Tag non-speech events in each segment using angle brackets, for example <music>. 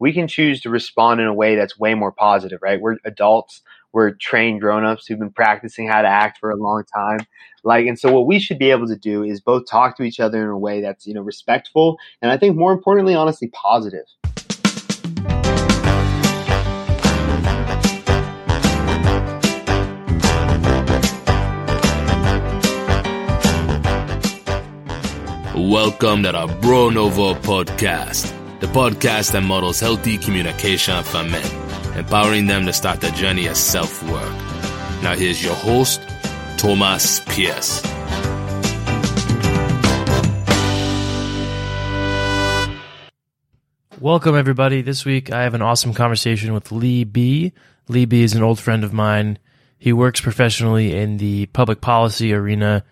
we can choose to respond in a way that's way more positive, right? We're adults, we're trained grown-ups who've been practicing how to act for a long time. Like and so what we should be able to do is both talk to each other in a way that's, you know, respectful and I think more importantly honestly positive. Welcome to the Bro Novo podcast, the podcast that models healthy communication for men, empowering them to start the journey of self work. Now, here's your host, Thomas Pierce. Welcome, everybody. This week I have an awesome conversation with Lee B. Lee B is an old friend of mine. He works professionally in the public policy arena,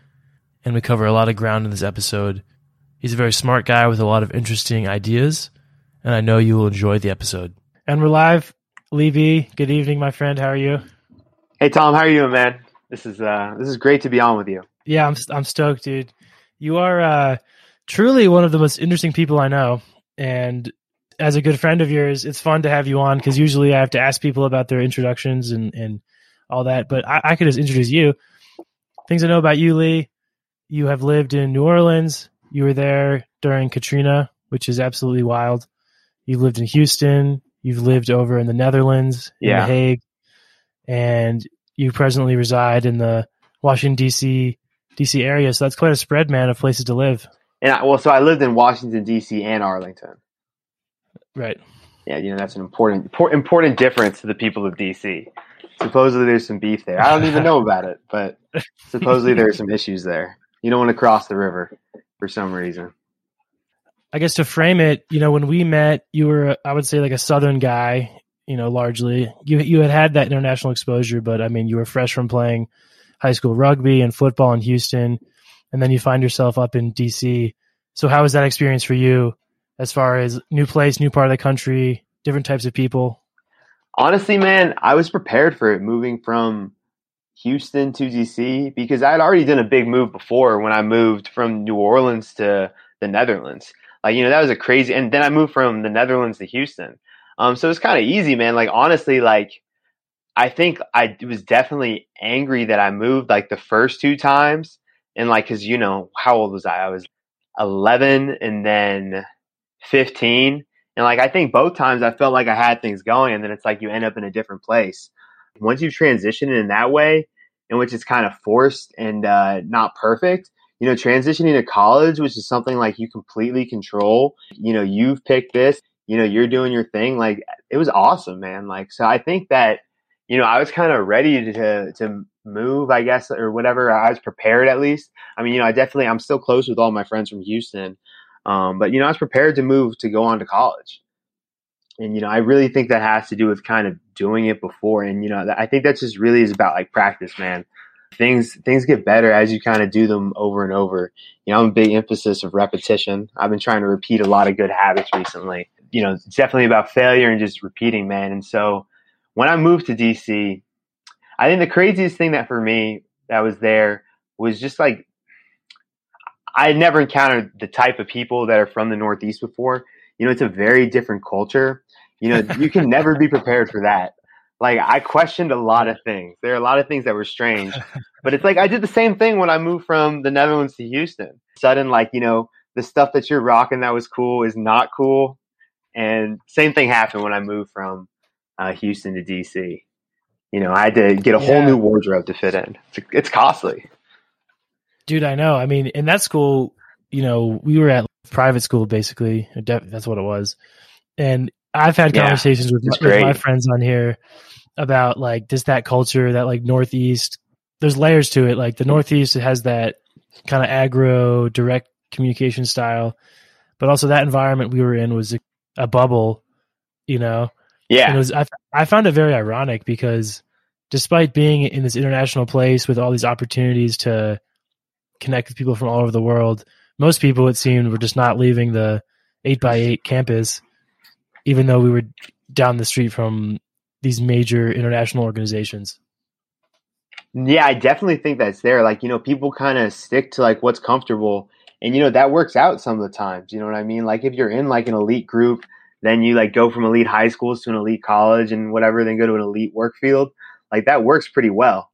and we cover a lot of ground in this episode. He's a very smart guy with a lot of interesting ideas, and I know you will enjoy the episode. And we're live. Lee B, good evening, my friend. How are you? Hey Tom, how are you man? This is uh this is great to be on with you. Yeah, I'm I'm stoked, dude. You are uh, truly one of the most interesting people I know, and as a good friend of yours, it's fun to have you on because usually I have to ask people about their introductions and and all that. But I, I could just introduce you. Things I know about you, Lee. You have lived in New Orleans. You were there during Katrina, which is absolutely wild. You've lived in Houston. You've lived over in the Netherlands, in The Hague, and you presently reside in the Washington D.C. D.C. area. So that's quite a spread, man, of places to live. And I, well, so I lived in Washington D.C. and Arlington. Right. Yeah, you know that's an important important difference to the people of DC. Supposedly there's some beef there. I don't even know about it, but <laughs> supposedly there's some issues there. You don't want to cross the river for some reason. I guess to frame it, you know, when we met, you were, I would say, like a Southern guy. You know, largely you you had had that international exposure, but I mean, you were fresh from playing high school rugby and football in Houston, and then you find yourself up in DC. So, how was that experience for you, as far as new place, new part of the country, different types of people? Honestly, man, I was prepared for it moving from Houston to DC because I had already done a big move before when I moved from New Orleans to the Netherlands. Like, you know, that was a crazy, and then I moved from the Netherlands to Houston. Um, so it's kind of easy, man. Like, honestly, like, I think I was definitely angry that I moved like the first two times. And like, cause you know, how old was I? I was 11 and then 15. And like, I think both times I felt like I had things going and then it's like you end up in a different place. Once you transition in that way, in which it's kind of forced and uh, not perfect, you know, transitioning to college, which is something like you completely control, you know, you've picked this, you know, you're doing your thing. Like, it was awesome, man. Like, so I think that, you know, I was kind of ready to, to move, I guess, or whatever. I was prepared at least. I mean, you know, I definitely, I'm still close with all my friends from Houston. Um, but, you know, I was prepared to move to go on to college. And, you know, I really think that has to do with kind of doing it before. And, you know, I think that just really is about like practice, man. Things, things get better as you kind of do them over and over. You know, I'm a big emphasis of repetition. I've been trying to repeat a lot of good habits recently. You know, it's definitely about failure and just repeating, man. And so when I moved to DC, I think the craziest thing that for me that was there was just like I had never encountered the type of people that are from the Northeast before. You know, it's a very different culture. You know, you can never be prepared for that. Like I questioned a lot of things. There are a lot of things that were strange, but it's like I did the same thing when I moved from the Netherlands to Houston. Sudden, like you know, the stuff that you're rocking that was cool is not cool, and same thing happened when I moved from uh, Houston to DC. You know, I had to get a whole new wardrobe to fit in. It's, it's costly. Dude, I know. I mean, in that school, you know, we were at private school basically. That's what it was. And I've had Yeah, conversations with, with my friends on here about like just that culture, that like Northeast. There's layers to it. Like the Northeast has that kind of aggro, direct communication style, but also that environment we were in was a, a bubble, you know. Yeah, And it was I, I found it very ironic because despite being in this international place with all these opportunities to connect with people from all over the world, most people it seemed were just not leaving the eight by eight campus, even though we were down the street from these major international organizations. Yeah, I definitely think that's there. Like, you know, people kind of stick to like what's comfortable. And, you know, that works out some of the times. You know what I mean? Like, if you're in like an elite group then you like go from elite high schools to an elite college and whatever, then go to an elite work field. Like that works pretty well.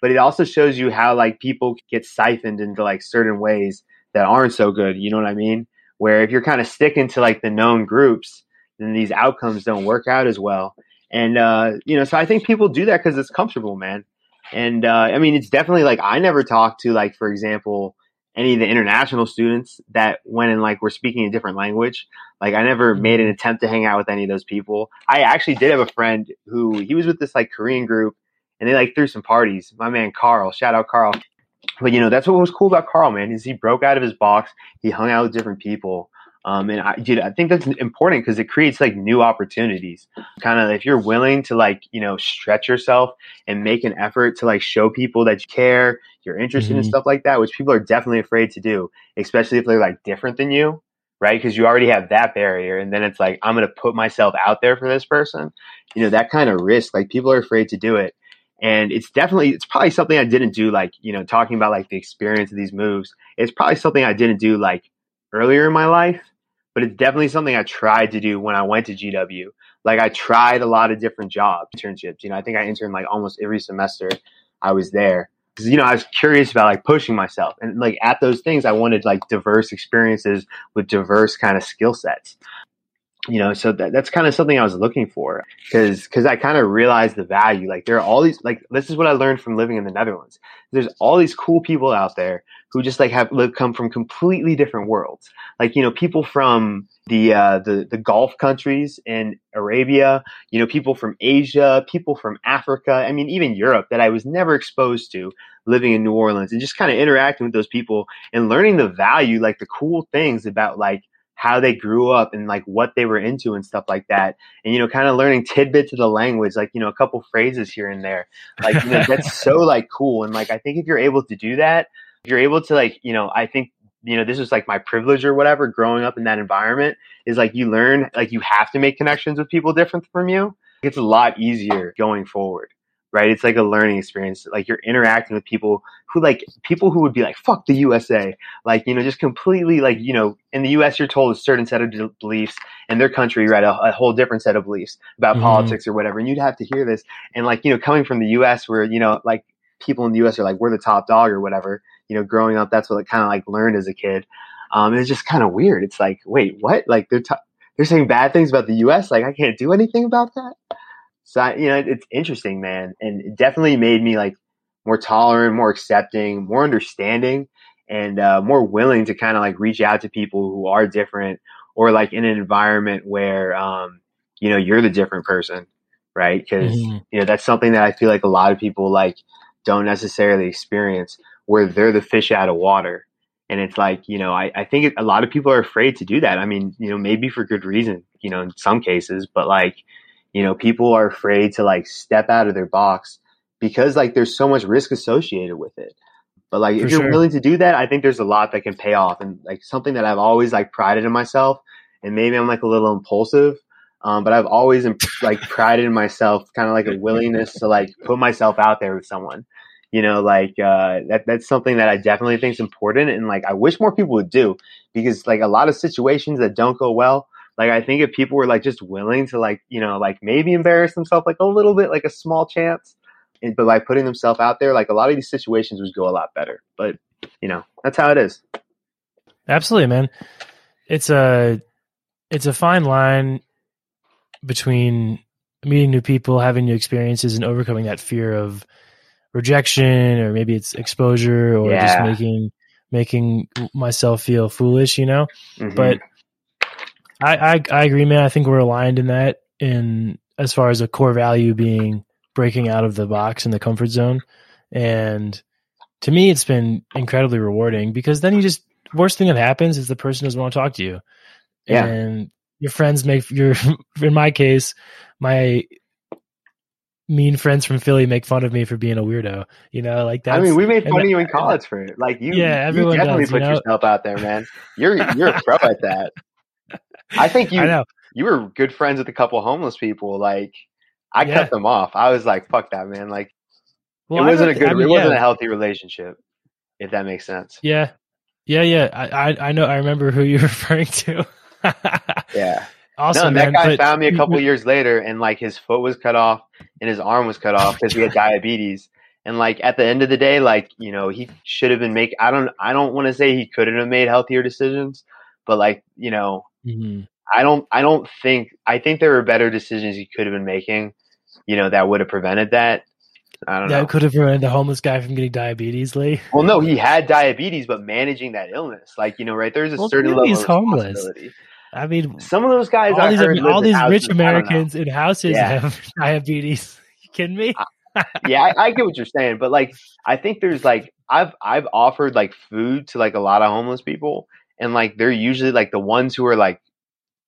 But it also shows you how like people get siphoned into like certain ways that aren't so good. You know what I mean? Where if you're kind of sticking to like the known groups, then these outcomes don't work out as well. And uh, you know, so I think people do that because it's comfortable, man. And uh, I mean, it's definitely like I never talked to like, for example, any of the international students that went and like were speaking a different language. Like I never Mm-hmm. made an attempt to hang out with any of those people. I actually did have a friend who he was with this like Korean group and they like threw some parties. My man Carl, shout out Carl. But you know, that's what was cool about Carl, man, is he broke out of his box. He hung out with different people. Um, and I, dude, I think that's important because it creates like new opportunities. Kind of if you're willing to like, you know, stretch yourself and make an effort to like show people that you care, you're interested in Mhm. stuff like that, which people are definitely afraid to do, especially if they're like different than you, right? Because you already have that barrier. And then it's like, I'm going to put myself out there for this person. You know, that kind of risk, like people are afraid to do it. And it's definitely, it's probably something I didn't do, like, you know, talking about like the experience of these moves. It's probably something I didn't do like earlier in my life, but it's definitely something I tried to do when I went to GW. Like I tried a lot of different job internships. You know, I think I interned like almost every semester I was there. Cause, you know, I was curious about like pushing myself and like at those things, I wanted like diverse experiences with diverse kind of skill sets. You know, so that, that's kind of something I was looking for because because I kind of realized the value. Like there are all these like this is what I learned from living in the Netherlands. There's all these cool people out there who just like have live, come from completely different worlds. Like you know, people from the uh, the the Gulf countries in Arabia. You know, people from Asia, people from Africa. I mean, even Europe that I was never exposed to living in New Orleans, and just kind of interacting with those people and learning the value, like the cool things about like how they grew up and like what they were into and stuff like that. And, you know, kind of learning tidbits of the language, like, you know, a couple phrases here and there. Like, you know, that's so <laughs> like cool. And like, I think if you're able to do that, if you're able to like, you know, I think, you know, this was like my privilege or whatever growing up in that environment is like you learn, like you have to make connections with people different from you. It's a lot easier going forward right? It's like a learning experience. Like you're interacting with people who like people who would be like, fuck the USA. Like, you know, just completely like, you know, in the US, you're told a certain set of de- beliefs and their country, right? A, a, whole different set of beliefs about Mhm. politics or whatever. And you'd have to hear this. And like, you know, coming from the US where, you know, like people in the US are like, we're the top dog or whatever, you know, growing up, that's what I kind of like learned as a kid. Um, it's just kind of weird. It's like, wait, what? Like they're, t- they're saying bad things about the US. Like I can't do anything about that. So I, you know, it's interesting, man, and it definitely made me like more tolerant, more accepting, more understanding, and uh, more willing to kind of like reach out to people who are different or like in an environment where um, you know you're the different person, right? Because Mhm. you know that's something that I feel like a lot of people like don't necessarily experience, where they're the fish out of water. And it's like, you know, I, I think it, a lot of people are afraid to do that. I mean, you know, maybe for good reason, you know, in some cases, but like, you know people are afraid to like step out of their box because like there's so much risk associated with it but like For if you're sure. willing to do that i think there's a lot that can pay off and like something that i've always like prided in myself and maybe i'm like a little impulsive um, but i've always imp- like prided in myself kind of like a willingness to like put myself out there with someone you know like uh, that that's something that i definitely think is important and like i wish more people would do because like a lot of situations that don't go well like I think if people were like just willing to like you know like maybe embarrass themselves like a little bit like a small chance, and, but like putting themselves out there, like a lot of these situations would go a lot better. But you know that's how it is. Absolutely, man. It's a it's a fine line between meeting new people, having new experiences, and overcoming that fear of rejection, or maybe it's exposure, or just making making myself feel foolish. You know, Mhm. but I, I I agree, man. I think we're aligned in that, in as far as a core value being breaking out of the box and the comfort zone, and to me, it's been incredibly rewarding because then you just worst thing that happens is the person doesn't want to talk to you, Yeah. and your friends make your <laughs> in my case, my mean friends from Philly make fun of me for being a weirdo. You know, like that. I mean, we made fun that- of you in college for it. Like you, Yeah, you everyone definitely does, you put know? yourself out there, man. You're you're a pro at that. I think <laughs> you I know. you were good friends with a couple homeless people. Like I Yeah. cut them off. I was like, fuck that, man. Like Well, it wasn't a good. I mean, it wasn't yeah. a healthy relationship. If that makes sense. Yeah, yeah, yeah. I, I, I know. I remember who you're <laughs> referring to. Yeah. <laughs> Awesome, no, that man. guy But found me a couple years later, and like his foot was cut off and his arm was cut off because he had diabetes. And like at the end of the day, like you know, he should have been making. I don't. I don't want to say he couldn't have made healthier decisions, but like you know, Mhm. I don't. I don't think. I think there were better decisions he could have been making. You know, that would have prevented that. I don't know. That could have prevented the homeless guy from getting diabetes, Lee. Well, no, he had diabetes, but managing that illness, like you know, right? There's a Well, certain level he's of homeless. I mean, Some of those guys, all these, all these houses. rich know. Americans in houses Yeah. have <laughs> diabetes. You kidding me? yeah, I, I get what you're saying, but like, I think there's like, I've I've offered like food to like a lot of homeless people, and like they're usually like the ones who are like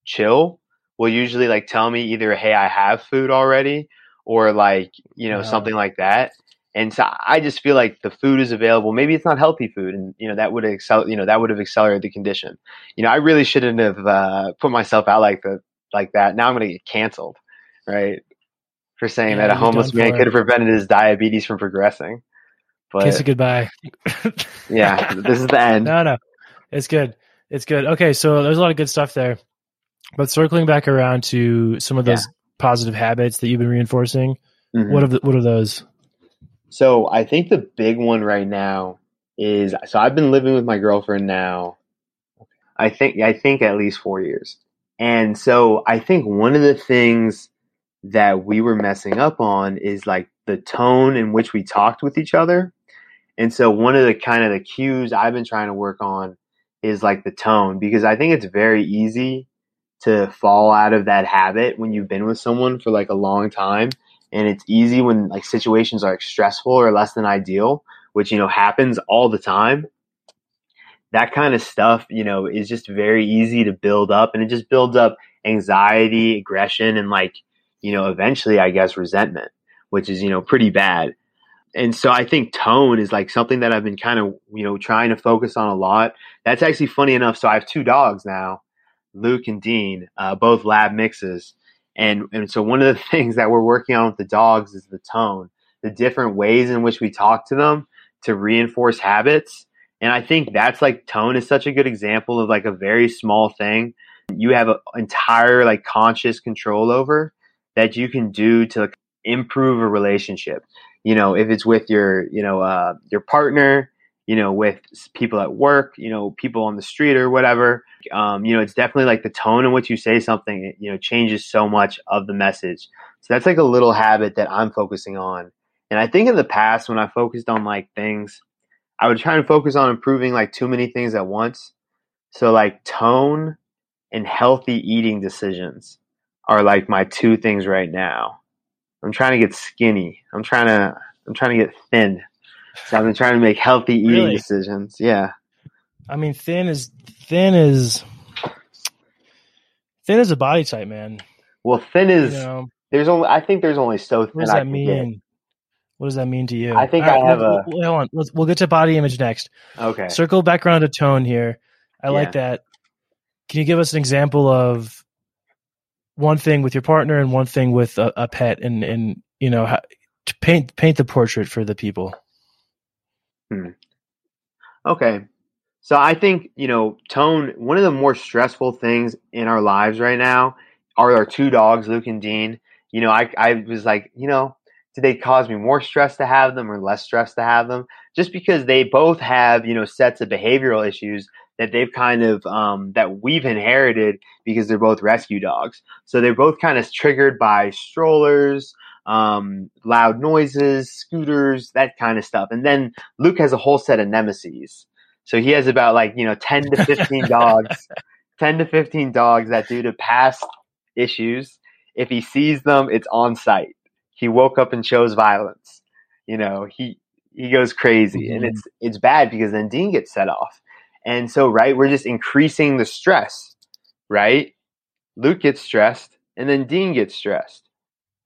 chill will usually like tell me either, hey, I have food already, or like you know Uh-huh. something like that. And so I just feel like the food is available. Maybe it's not healthy food, and you know that would excel. You know that would have accelerated the condition. You know, I really shouldn't have uh, put myself out like the like that. Now I'm going to get canceled, right? For saying Yeah, that a homeless man could have prevented his diabetes from progressing. Kiss But it goodbye. <laughs> yeah, this is the end. No, no, it's good. It's good. Okay, so there's a lot of good stuff there. But circling back around to some of those positive habits that you've been reinforcing, Mhm. what are the, what are those? So I think the big one right now is so I've been living with my girlfriend now. I think I think at least four years, and so I think one of the things that we were messing up on is like the tone in which we talked with each other. And so one of the kind of the cues I've been trying to work on is like the tone because I think it's very easy to fall out of that habit when you've been with someone for like a long time and it's easy when like situations are like, stressful or less than ideal which you know happens all the time. That kind of stuff you know is just very easy to build up and it just builds up anxiety aggression and like you know eventually i guess resentment which is you know pretty bad and so i think tone is like something that i've been kind of you know trying to focus on a lot. That's actually funny enough so i have two dogs now luke and dean uh, both lab mixes and and so one of the <laughs> things that we're working on with the dogs is the tone the different ways in which we talk to them to reinforce habits and i think that's like tone is such a good example of like a very small thing you have an entire like conscious control over that you can do to like, improve a relationship you know if it's with your you know uh, your partner you know with people at work you know people on the street or whatever um, you know it's definitely like the tone in which you say something it, you know changes so much of the message. So that's like a little habit that i'm focusing on. And i think in the past when i focused on like things i would try and focus on improving like too many things at once. So like tone and healthy eating decisions are like my two things right now i'm trying to get skinny i'm trying to i'm trying to get thin so i've been trying to make healthy eating Really? decisions yeah I mean, thin is thin is thin is a body type, man. well thin You is know, there's only i think there's only so thin what does that mean? What does that mean to you? I think All I have we'll- a- we'll- hold on. Let's, we'll get to body image next. okay Circle back around to tone here. I like that. Can you give us an example of one thing with your partner and one thing with a, a pet, and and you know, how, paint paint the portrait for the people? Hmm. Okay. So I think, you know, tone, one of the more stressful things in our lives right now are our two dogs, Luke and Dean. You know, I, I was like, you know, do they cause me more stress to have them or less stress to have them? Just because they both have, you know, sets of behavioral issues that they've kind of, um, that we've inherited because they're both rescue dogs. So they're both kind of triggered by strollers, um, loud noises, scooters, that kind of stuff. And then Luke has a whole set of nemesis. So he has about like, you know, 10 to 15 <laughs> dogs, 10 to 15 dogs that due to past issues, if he sees them, it's on site. He woke up and chose violence. You know, he he goes crazy and Mhm. it's it's bad because then Dean gets set off. And so right, we're just increasing the stress, right? Luke gets stressed and then Dean gets stressed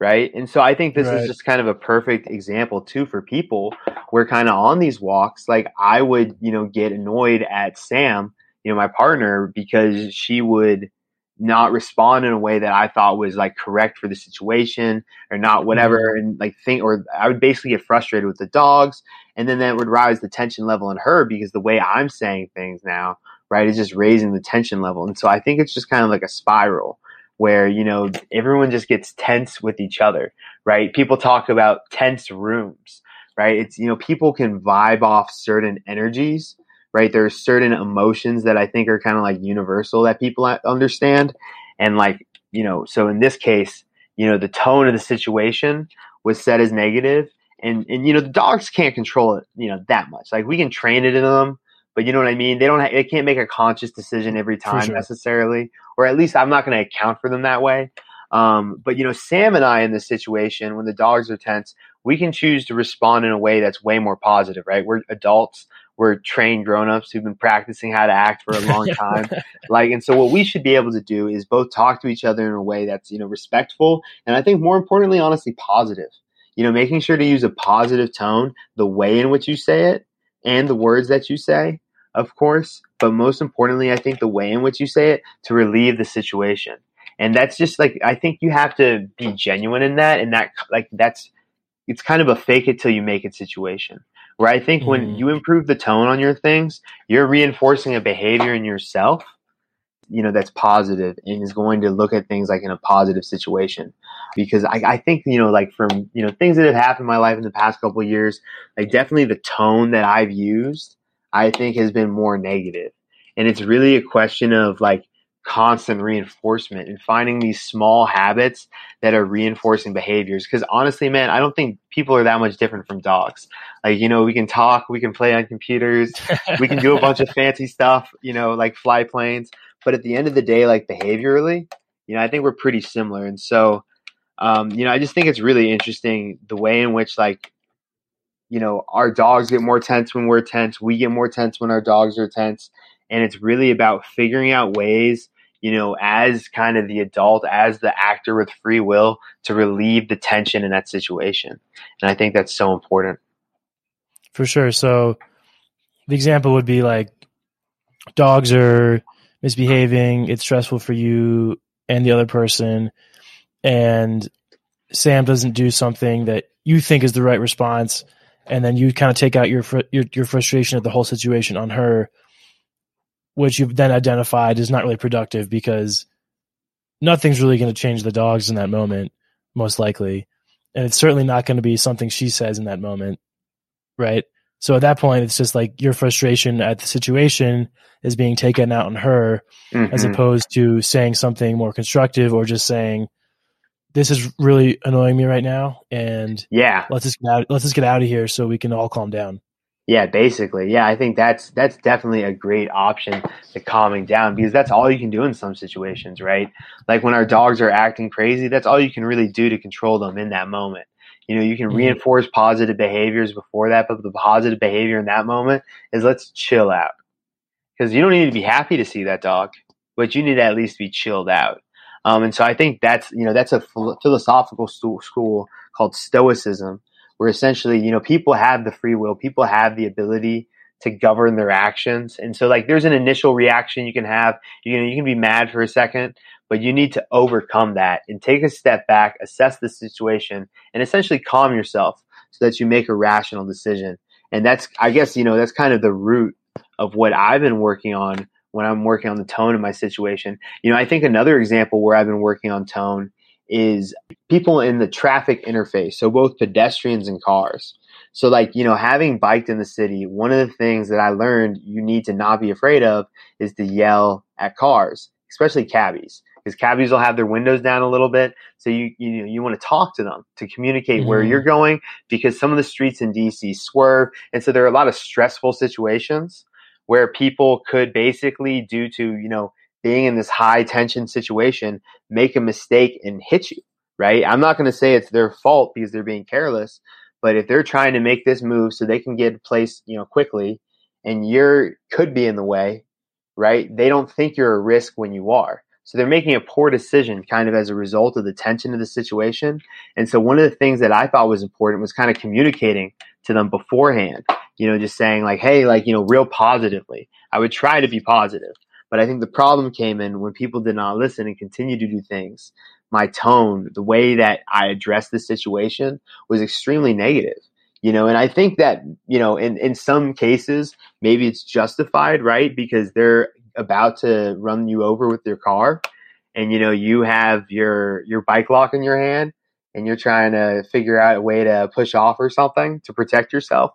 right? And so I think this Right. is just kind of a perfect example too for people. We're kind of on these walks. Like I would, you know, get annoyed at Sam, you know, my partner, because she would not respond in a way that I thought was like correct for the situation or not mm-hmm. whatever and like think or I would basically get frustrated with the dogs and then that would rise the tension level in her because the way I'm saying things now, right, is just raising the tension level. And so I think it's just kind of like a spiral where, you know, everyone just gets tense with each other, right? People talk about tense rooms, right? It's, you know, people can vibe off certain energies, right? There are certain emotions that I think are kind of like universal that people understand. And like, you know, so in this case, you know, the tone of the situation was set as negative and, and, you know, the dogs can't control it, you know, that much. Like we can train it in them, but you know what I mean? They don't, ha- they can't make a conscious decision every time sure. necessarily, or at least I'm not going to account for them that way. Um, but you know, Sam and I in this situation, when the dogs are tense, we can choose to respond in a way that's way more positive, right? We're adults, we're trained grown-ups who've been practicing how to act for a long <laughs> time. like, and so what we should be able to do is both talk to each other in a way that's, you know, respectful. And I think more importantly, honestly, positive, you know, making sure to use a positive tone, the way in which you say it and the words that you say, of course. But most importantly, I think the way in which you say it to relieve the situation. And that's just like, I think you have to be genuine in that. And that, like, that's, it's kind of a fake it till you make it situation. Where I think mm. when you improve the tone on your things, you're reinforcing a behavior in yourself, you know, that's positive and is going to look at things like in a positive situation. Because I, I think, you know, like from, you know, things that have happened in my life in the past couple years, like definitely the tone that I've used, I think has been more negative. And it's really a question of like, constant reinforcement and finding these small habits that are reinforcing behaviors. Because honestly, man, I don't think people are that much different from dogs. Like, you know, we can talk, we can play on computers, <laughs> we can do a bunch of fancy stuff, you know, like fly planes. But at the end of the day, like behaviorally, you know, I think we're pretty similar. And so, um, you know, I just think it's really interesting the way in which, like, you know, our dogs get more tense when we're tense. We get more tense when our dogs are tense. And it's really about figuring out ways you know, as kind of the adult, as the actor with free will to relieve the tension in that situation. And I think that's so important. For sure. So the example would be like dogs are misbehaving, it's stressful for you and the other person, and Sam doesn't do something that you think is the right response, and then you kind of take out your fr- your, your frustration of the whole situation on her which you've then identified is not really productive because nothing's really going to change the dogs in that moment, most likely. And it's certainly not going to be something she says in that moment. Right. So at that point, it's just like your frustration at the situation is being taken out on her mm-hmm. as opposed to saying something more constructive or just saying, this is really annoying me right now. And yeah, let's just get out, let's just get out of here so we can all calm down. Yeah, basically. Yeah, I think that's that's definitely a great option to calming down because that's all you can do in some situations, right? Like when our dogs are acting crazy, that's all you can really do to control them in that moment. You know, you can mm-hmm. reinforce positive behaviors before that, but the positive behavior in that moment is let's chill out. Because you don't need to be happy to see that dog, but you need to at least be chilled out. Um, and so I think that's you know that's a philosophical school called Stoicism where essentially, you know, people have the free will, people have the ability to govern their actions. And so like there's an initial reaction you can have. You know, you can be mad for a second, but you need to overcome that and take a step back, assess the situation, and essentially calm yourself so that you make a rational decision. And that's I guess, you know, that's kind of the root of what I've been working on when I'm working on the tone of my situation. You know, I think another example where I've been working on tone is people in the traffic interface, so both pedestrians and cars. So, like, you know, having biked in the city, one of the things that I learned you need to not be afraid of is to yell at cars, especially cabbies, because cabbies will have their windows down a little bit. So you you know you want to talk to them to communicate mm-hmm. where you're going, because some of the streets in DC swerve, and so there are a lot of stressful situations where people could basically, due to you know being in this high tension situation, make a mistake and hit you, right? I'm not going to say it's their fault because they're being careless, but if they're trying to make this move so they can get placed, you know, quickly and you're could be in the way, right? They don't think you're a risk when you are. So they're making a poor decision kind of as a result of the tension of the situation. And so one of the things that I thought was important was kind of communicating to them beforehand, you know, just saying like, Hey, like, you know, real positively. I would try to be positive. But I think the problem came in when people did not listen and continue to do things. My tone, the way that I addressed the situation was extremely negative. You know, and I think that, you know, in, in some cases, maybe it's justified, right? Because they're about to run you over with their car. and you know you have your your bike lock in your hand and you're trying to figure out a way to push off or something to protect yourself.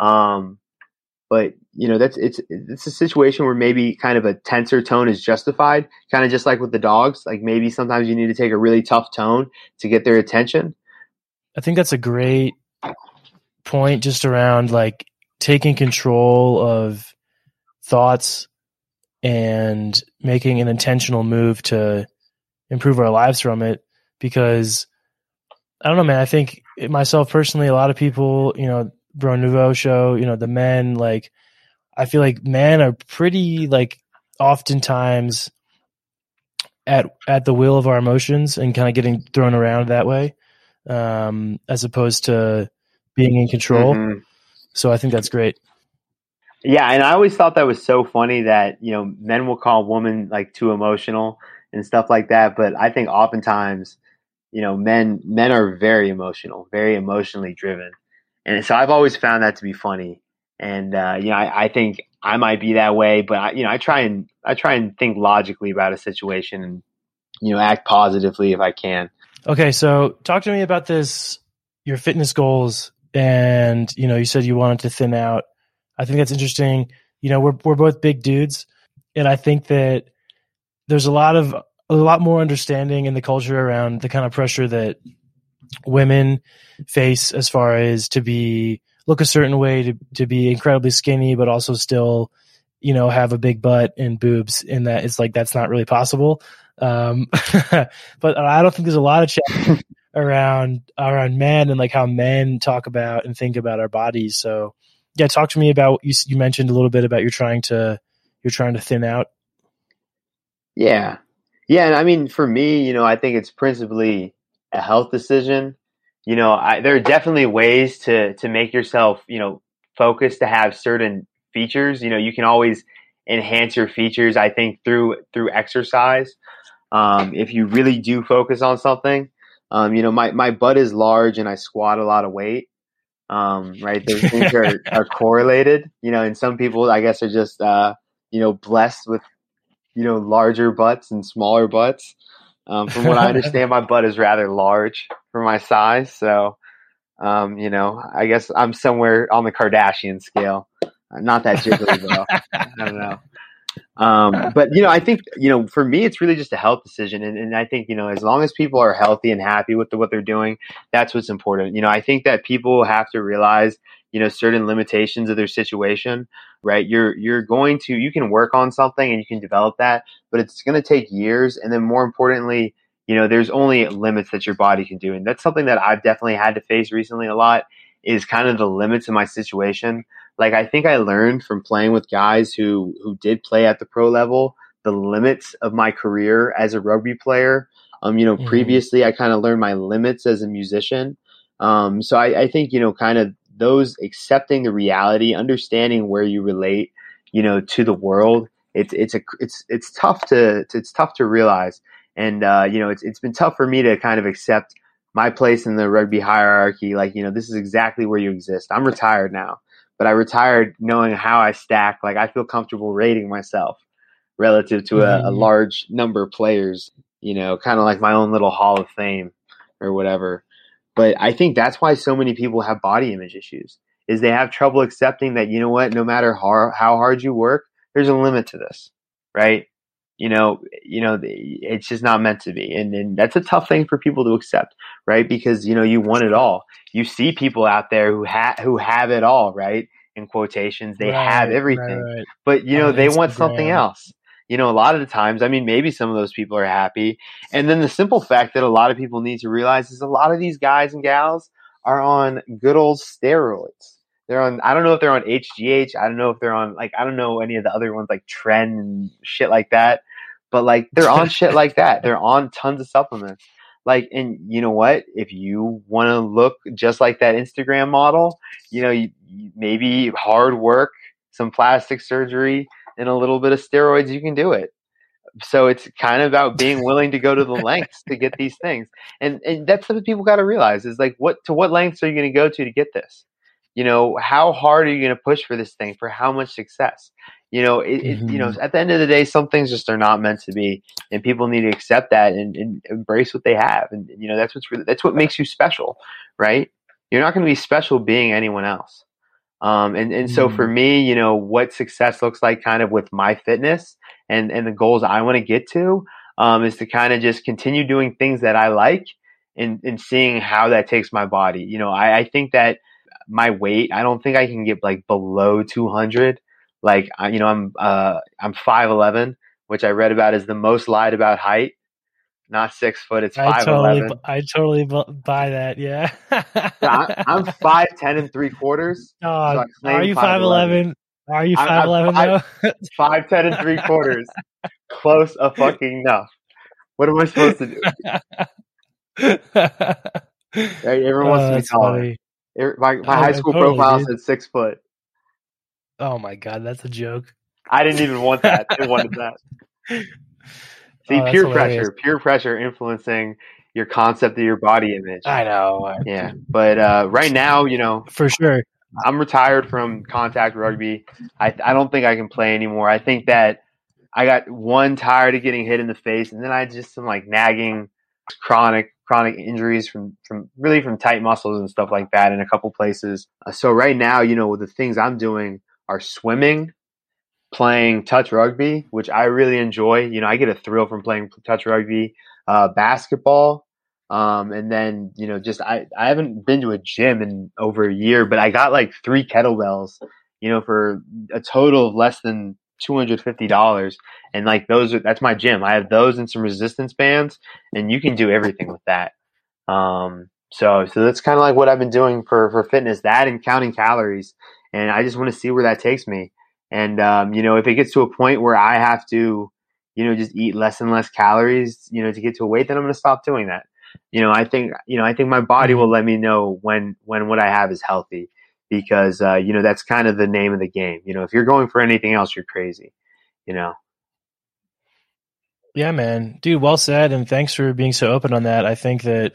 Um, but you know that's it's it's a situation where maybe kind of a tenser tone is justified, kind of just like with the dogs. Like maybe sometimes you need to take a really tough tone to get their attention. I think that's a great point just around like taking control of thoughts and making an intentional move to improve our lives from it because I don't know man I think myself personally a lot of people you know Bro Nouveau show you know the men like I feel like men are pretty like oftentimes at at the will of our emotions and kind of getting thrown around that way um as opposed to being in control. Mhm. so I think that's great. Yeah, and I always thought that was so funny that you know men will call women like too emotional and stuff like that, but I think oftentimes you know men men are very emotional, very emotionally driven, and so I've always found that to be funny. And uh, you know, I, I think I might be that way, but I, you know, I try and I try and think logically about a situation and you know act positively if I can. Okay, so talk to me about this your fitness goals and you know you said you wanted to thin out. I think that's interesting. You know, we're we're both big dudes and I think that there's a lot of a lot more understanding in the culture around the kind of pressure that women face as far as to be look a certain way to to be incredibly skinny but also still you know have a big butt and boobs and that it's like that's not really possible. Um <laughs> but i don't think there's a lot of chat <laughs> around around men and like how men talk about and think about our bodies. So yeah talk to me about you you mentioned a little bit about you're trying to you're trying to thin out. Yeah. Yeah, and I mean for me, you know, I think it's principally a health decision. You know, I, there are definitely ways to to make yourself, you know, focus to have certain features. You know, you can always enhance your features. I think through through exercise. Um, if you really do focus on something, um, you know, my my butt is large and I squat a lot of weight. Um, right, those things <laughs> are, are correlated. You know, and some people, I guess, are just uh, you know blessed with you know larger butts and smaller butts. Um, from what I understand, my butt is rather large for my size. So, um, you know, I guess I'm somewhere on the Kardashian scale. I'm not that jiggly though. <laughs> I don't know. Um, but you know, I think you know, for me, it's really just a health decision, and, and I think you know, as long as people are healthy and happy with the, what they're doing, that's what's important. You know, I think that people have to realize you know certain limitations of their situation right? You're you're going to you can work on something and you can develop that but it's going to take years. And then more importantly you know there's only limits that your body can do. And that's something that i've definitely had to face recently a lot is kind of the limits of my situation. Like i think i learned from playing with guys who who did play at the pro level the limits of my career as a rugby player. Um you know Mhm. previously i kind of learned my limits as a musician. Um so I, I think you know kind of those accepting the reality, understanding where you relate, you know, to the world. It's it's a it's it's tough to it's tough to realize, and uh, you know, it's it's been tough for me to kind of accept my place in the rugby hierarchy. Like, you know, this is exactly where you exist. I'm retired now, but I retired knowing how I stack. Like, I feel comfortable rating myself relative to a, a Mhm. large number of players. You know, kind of like my own little Hall of Fame or whatever. But I think that's why so many people have body image issues is they have trouble accepting that you know what no matter how, how hard you work there's a limit to this right? You know you know it's just not meant to be. And, and that's a tough thing for people to accept right? Because you know you want it all. You see people out there who have who have it all right? In quotations they have everything right, right. but you know On they want something else you know a lot of the times i mean maybe some of those people are happy. And then the simple fact that a lot of people need to realize is a lot of these guys and gals are on good old steroids. They're on i don't know if they're on hgh i don't know if they're on like i don't know any of the other ones like tren and shit like that but like they're on shit like that. <laughs> They're on tons of supplements. Like and you know what? If you want to look just like that instagram model you know you, maybe hard work some plastic surgery and a little bit of steroids you can do it so it's kind of about being willing to go to the <laughs> lengths to get these things and and that's what people got to realize is like what to what lengths are you going to go to to get this you know how hard are you going to push for this thing for how much success You know, it, it, you know, Mhm. at the end of the day, some things just are not meant to be, and people need to accept that and, and embrace what they have. And you know, that's what's really, that's what makes you special, right? You're not going to be special being anyone else. Um, and and so for me, you know, what success looks like, kind of with my fitness and and the goals I want to get to, um, is to kind of just continue doing things that I like and and seeing how that takes my body. You know, I, I think that my weight, I don't think I can get like below 200. Like, I, you know, I'm uh, I'm 5'11, which I read about is the most lied about height. Not six foot, it's I totally, 5'11. I totally buy that. Yeah. <laughs> I, I'm 5'10 and three quarters. <laughs> Dog, so are you 5'11. Are you five eleven five- though? <laughs> Five ten and three quarters. Close a fucking enough. What am I supposed to do? Right? Everyone wants Oh, to be that's taller. Er- My, my I- high school totally profile did. said six foot. Oh my god, that's a joke. I didn't even want that. They wanted that. See, Oh, peer pressure, peer pressure influencing your concept of your body image. I know. Yeah, but uh, right now, you know, For sure. I'm retired from contact rugby. I I don't think I can play anymore. I think that I got one tired of getting hit in the face, and then I just some like nagging, chronic chronic injuries from from really from tight muscles and stuff like that in a couple places. So right now, you know, the things I'm doing are swimming, playing touch rugby, which I really enjoy. You know, I get a thrill from playing touch rugby, uh, basketball. Um, and then, you know, just, I, I haven't been to a gym in over a year, but I got like three kettlebells, you know, for a total of less than $250. And like those are, that's my gym. I have those and some resistance bands and you can do everything with that. Um, so, so that's kind of like what I've been doing for, for fitness, that and counting calories. And I just want to see where that takes me. And, um, you know, if it gets to a point where I have to, you know, just eat less and less calories, you know, to get to a weight, then I'm going to stop doing that. You know, I think, you know, I think my body will let me know when, when what I have is healthy because, uh, you know, that's kind of the name of the game. You know, if you're going for anything else, you're crazy, you know? Yeah, man. Dude, well said. And thanks for being so open on that. I think that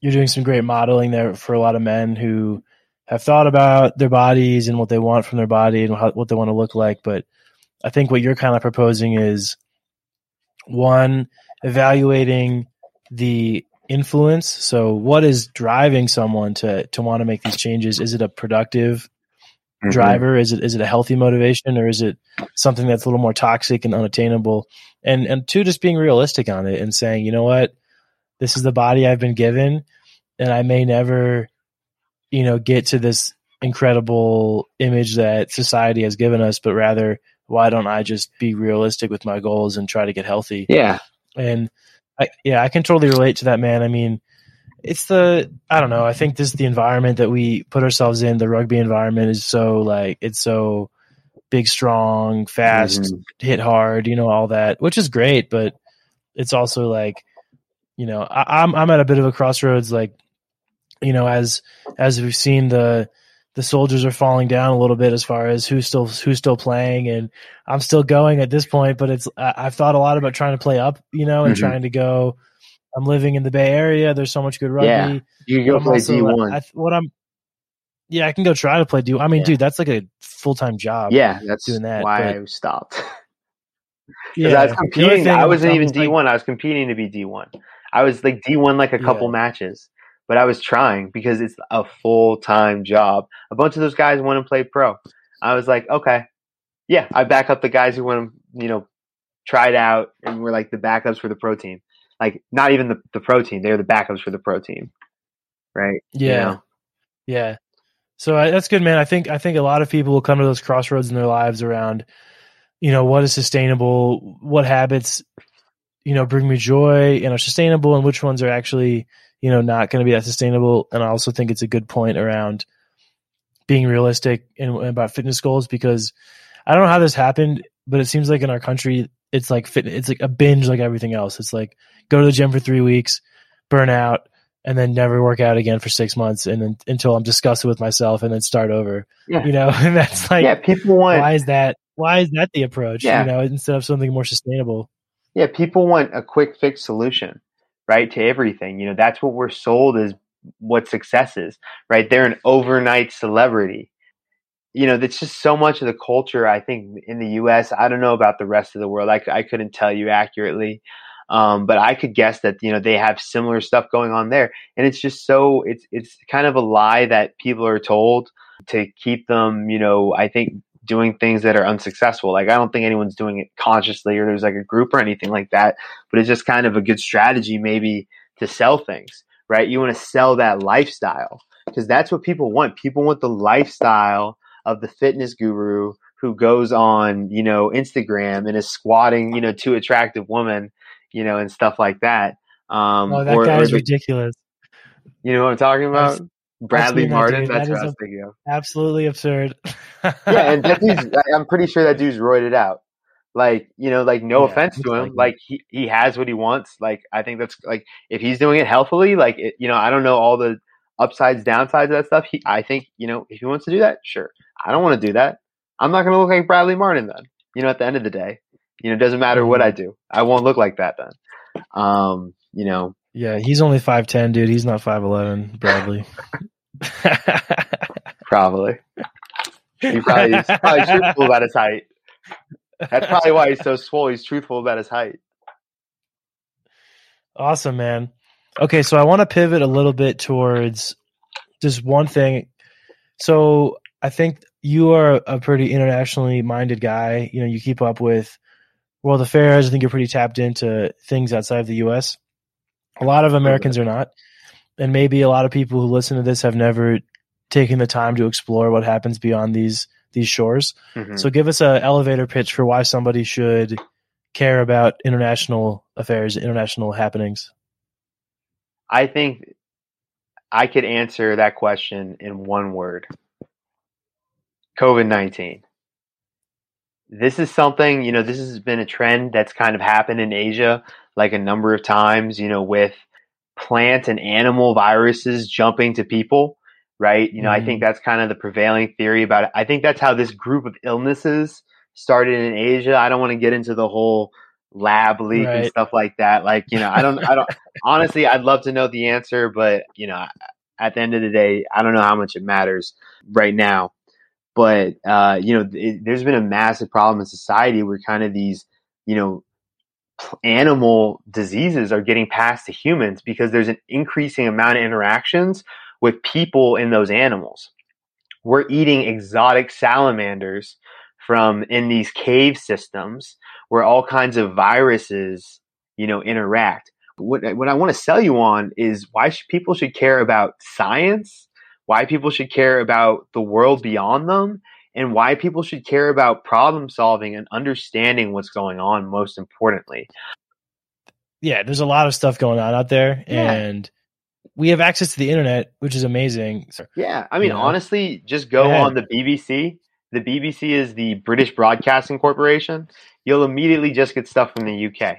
you're doing some great modeling there for a lot of men who have thought about their bodies and what they want from their body and how, what they want to look like. But I think what you're kind of proposing is one, evaluating the influence. So, what is driving someone to to want to make these changes? Is it a productive mm-hmm. driver? Is it is it a healthy motivation, or is it something that's a little more toxic and unattainable? And and two, just being realistic on it and saying, you know what, this is the body I've been given, and I may never, you know, get to this incredible image that society has given us, but rather, why don't I just be realistic with my goals and try to get healthy? Yeah. And I, yeah, I can totally relate to that, man. I mean, it's the I don't know. I think this is the environment that we put ourselves in. The rugby environment is so like it's so big, strong, fast, Mhm. hit hard, you know, all that, which is great. But it's also like, you know, I, I'm I'm at a bit of a crossroads. Like, you know, as as we've seen the the soldiers are falling down a little bit as far as who's still who's still playing, and I'm still going at this point. But it's I, I've thought a lot about trying to play up, you know, and Mhm. trying to go. I'm living in the Bay Area. There's so much good rugby. Yeah. You can go play also, D1 I, what I'm, yeah, I can go try to play D. I mean, Yeah. dude, that's like a full time job. Yeah, that's doing that, why but- I stopped. <laughs> yeah. I was competing I wasn't even D one. I was competing to be D one. I was like D one like a couple Yeah. matches, but I was trying because it's a full time job. A bunch of those guys want to play pro. I was like, okay, yeah, I back up the guys who want to, you know, try it out and were like the backups for the pro team. Like not even the the pro team; they're the backups for the pro team, right? You Yeah. know? Yeah. So I, that's good, man. I think I think a lot of people will come to those crossroads in their lives around, you know, what is sustainable, what habits, you know, bring me joy and are sustainable, and which ones are actually, you know, not going to be that sustainable. And I also think it's a good point around being realistic and about fitness goals because I don't know how this happened, but it seems like in our country it's like fit, it's like a binge like everything else. It's like go to the gym for three weeks, burn out, and then never work out again for six months, and then until I'm disgusted with myself, and then start over. Yeah. You know, <laughs> and that's like yeah, people want why is that? Why is that the approach? Yeah. You know, instead of something more sustainable. Yeah, people want a quick fix solution, right? To everything. You know, that's what we're sold as what success is, right? They're an overnight celebrity. you know, that's just so much of the culture. I think in the U.S. I don't know about the rest of the world. I, I couldn't tell you accurately, um, but I could guess that you know they have similar stuff going on there, and it's just so it's it's kind of a lie that people are told to keep them. You know, I think doing things that are unsuccessful. Like I don't think anyone's doing it consciously or there's like a group or anything like that, but it's just kind of a good strategy maybe to sell things, right? You want to sell that lifestyle because that's what people want. People want the lifestyle of the fitness guru who goes on, you know, Instagram and is squatting, you know, to attractive women, you know, and stuff like that. Um, oh, that or, guy is ridiculous. You know what I'm talking about? Bradley Martin. That that's what I was thinking of. Absolutely absurd. <laughs> yeah, and <laughs> that dude's, I'm pretty sure that dude's roided out. Like, you know, like no yeah, offense to him. Like, like he, he has what he wants. Like, I think that's like if he's doing it healthily, like it, you know, I don't know all the upsides, downsides of that stuff. He, I think, you know, if he wants to do that, sure. I don't want to do that. I'm not going to look like Bradley Martin then. You know, at the end of the day, you know, it doesn't matter what I mm-hmm. do. I won't look like that then. Um, you know. Yeah, he's only five ten, dude. He's not five eleven, Bradley. <laughs> probably. He probably, he's probably truthful about his height. That's probably why he's so swole. He's truthful about his height. Awesome, man. Okay, so I want to pivot a little bit towards just one thing. So I think you are a pretty internationally minded guy. You know, you keep up with world affairs. I think you're pretty tapped into things outside of the U.S. A lot of Americans are not, and maybe a lot of people who listen to this have never taken the time to explore what happens beyond these these shores. Mm-hmm. So, give us an elevator pitch for why somebody should care about international affairs, international happenings. I think I could answer that question in one word COVID 19. This is something, you know, this has been a trend that's kind of happened in Asia like a number of times, you know, with plant and animal viruses jumping to people, right? You know, mm-hmm. I think mm-hmm. that's kind of the prevailing theory about it. I think that's how this group of illnesses started in Asia. I don't want to get into the whole lab leak right. and stuff like that. Like, you know, I don't, I don't, <laughs> honestly, I'd love to know the answer, but, you know, at the end of the day, I don't know how much it matters right now. But, uh, you know, it, there's been a massive problem in society where kind of these, you know, animal diseases are getting passed to humans because there's an increasing amount of interactions with people in those animals. We're eating exotic salamanders from in these cave systems where all kinds of viruses, you know, interact. What, what I want to sell you on is why should, people should care about science, why people should care about the world beyond them, and why people should care about problem solving and understanding what's going on most importantly. Yeah, there's a lot of stuff going on out there yeah. and we have access to the internet, which is amazing. So, yeah, I mean, you know, honestly, just go on the BBC. The BBC is the British Broadcasting Corporation. You'll immediately just get stuff from the UK,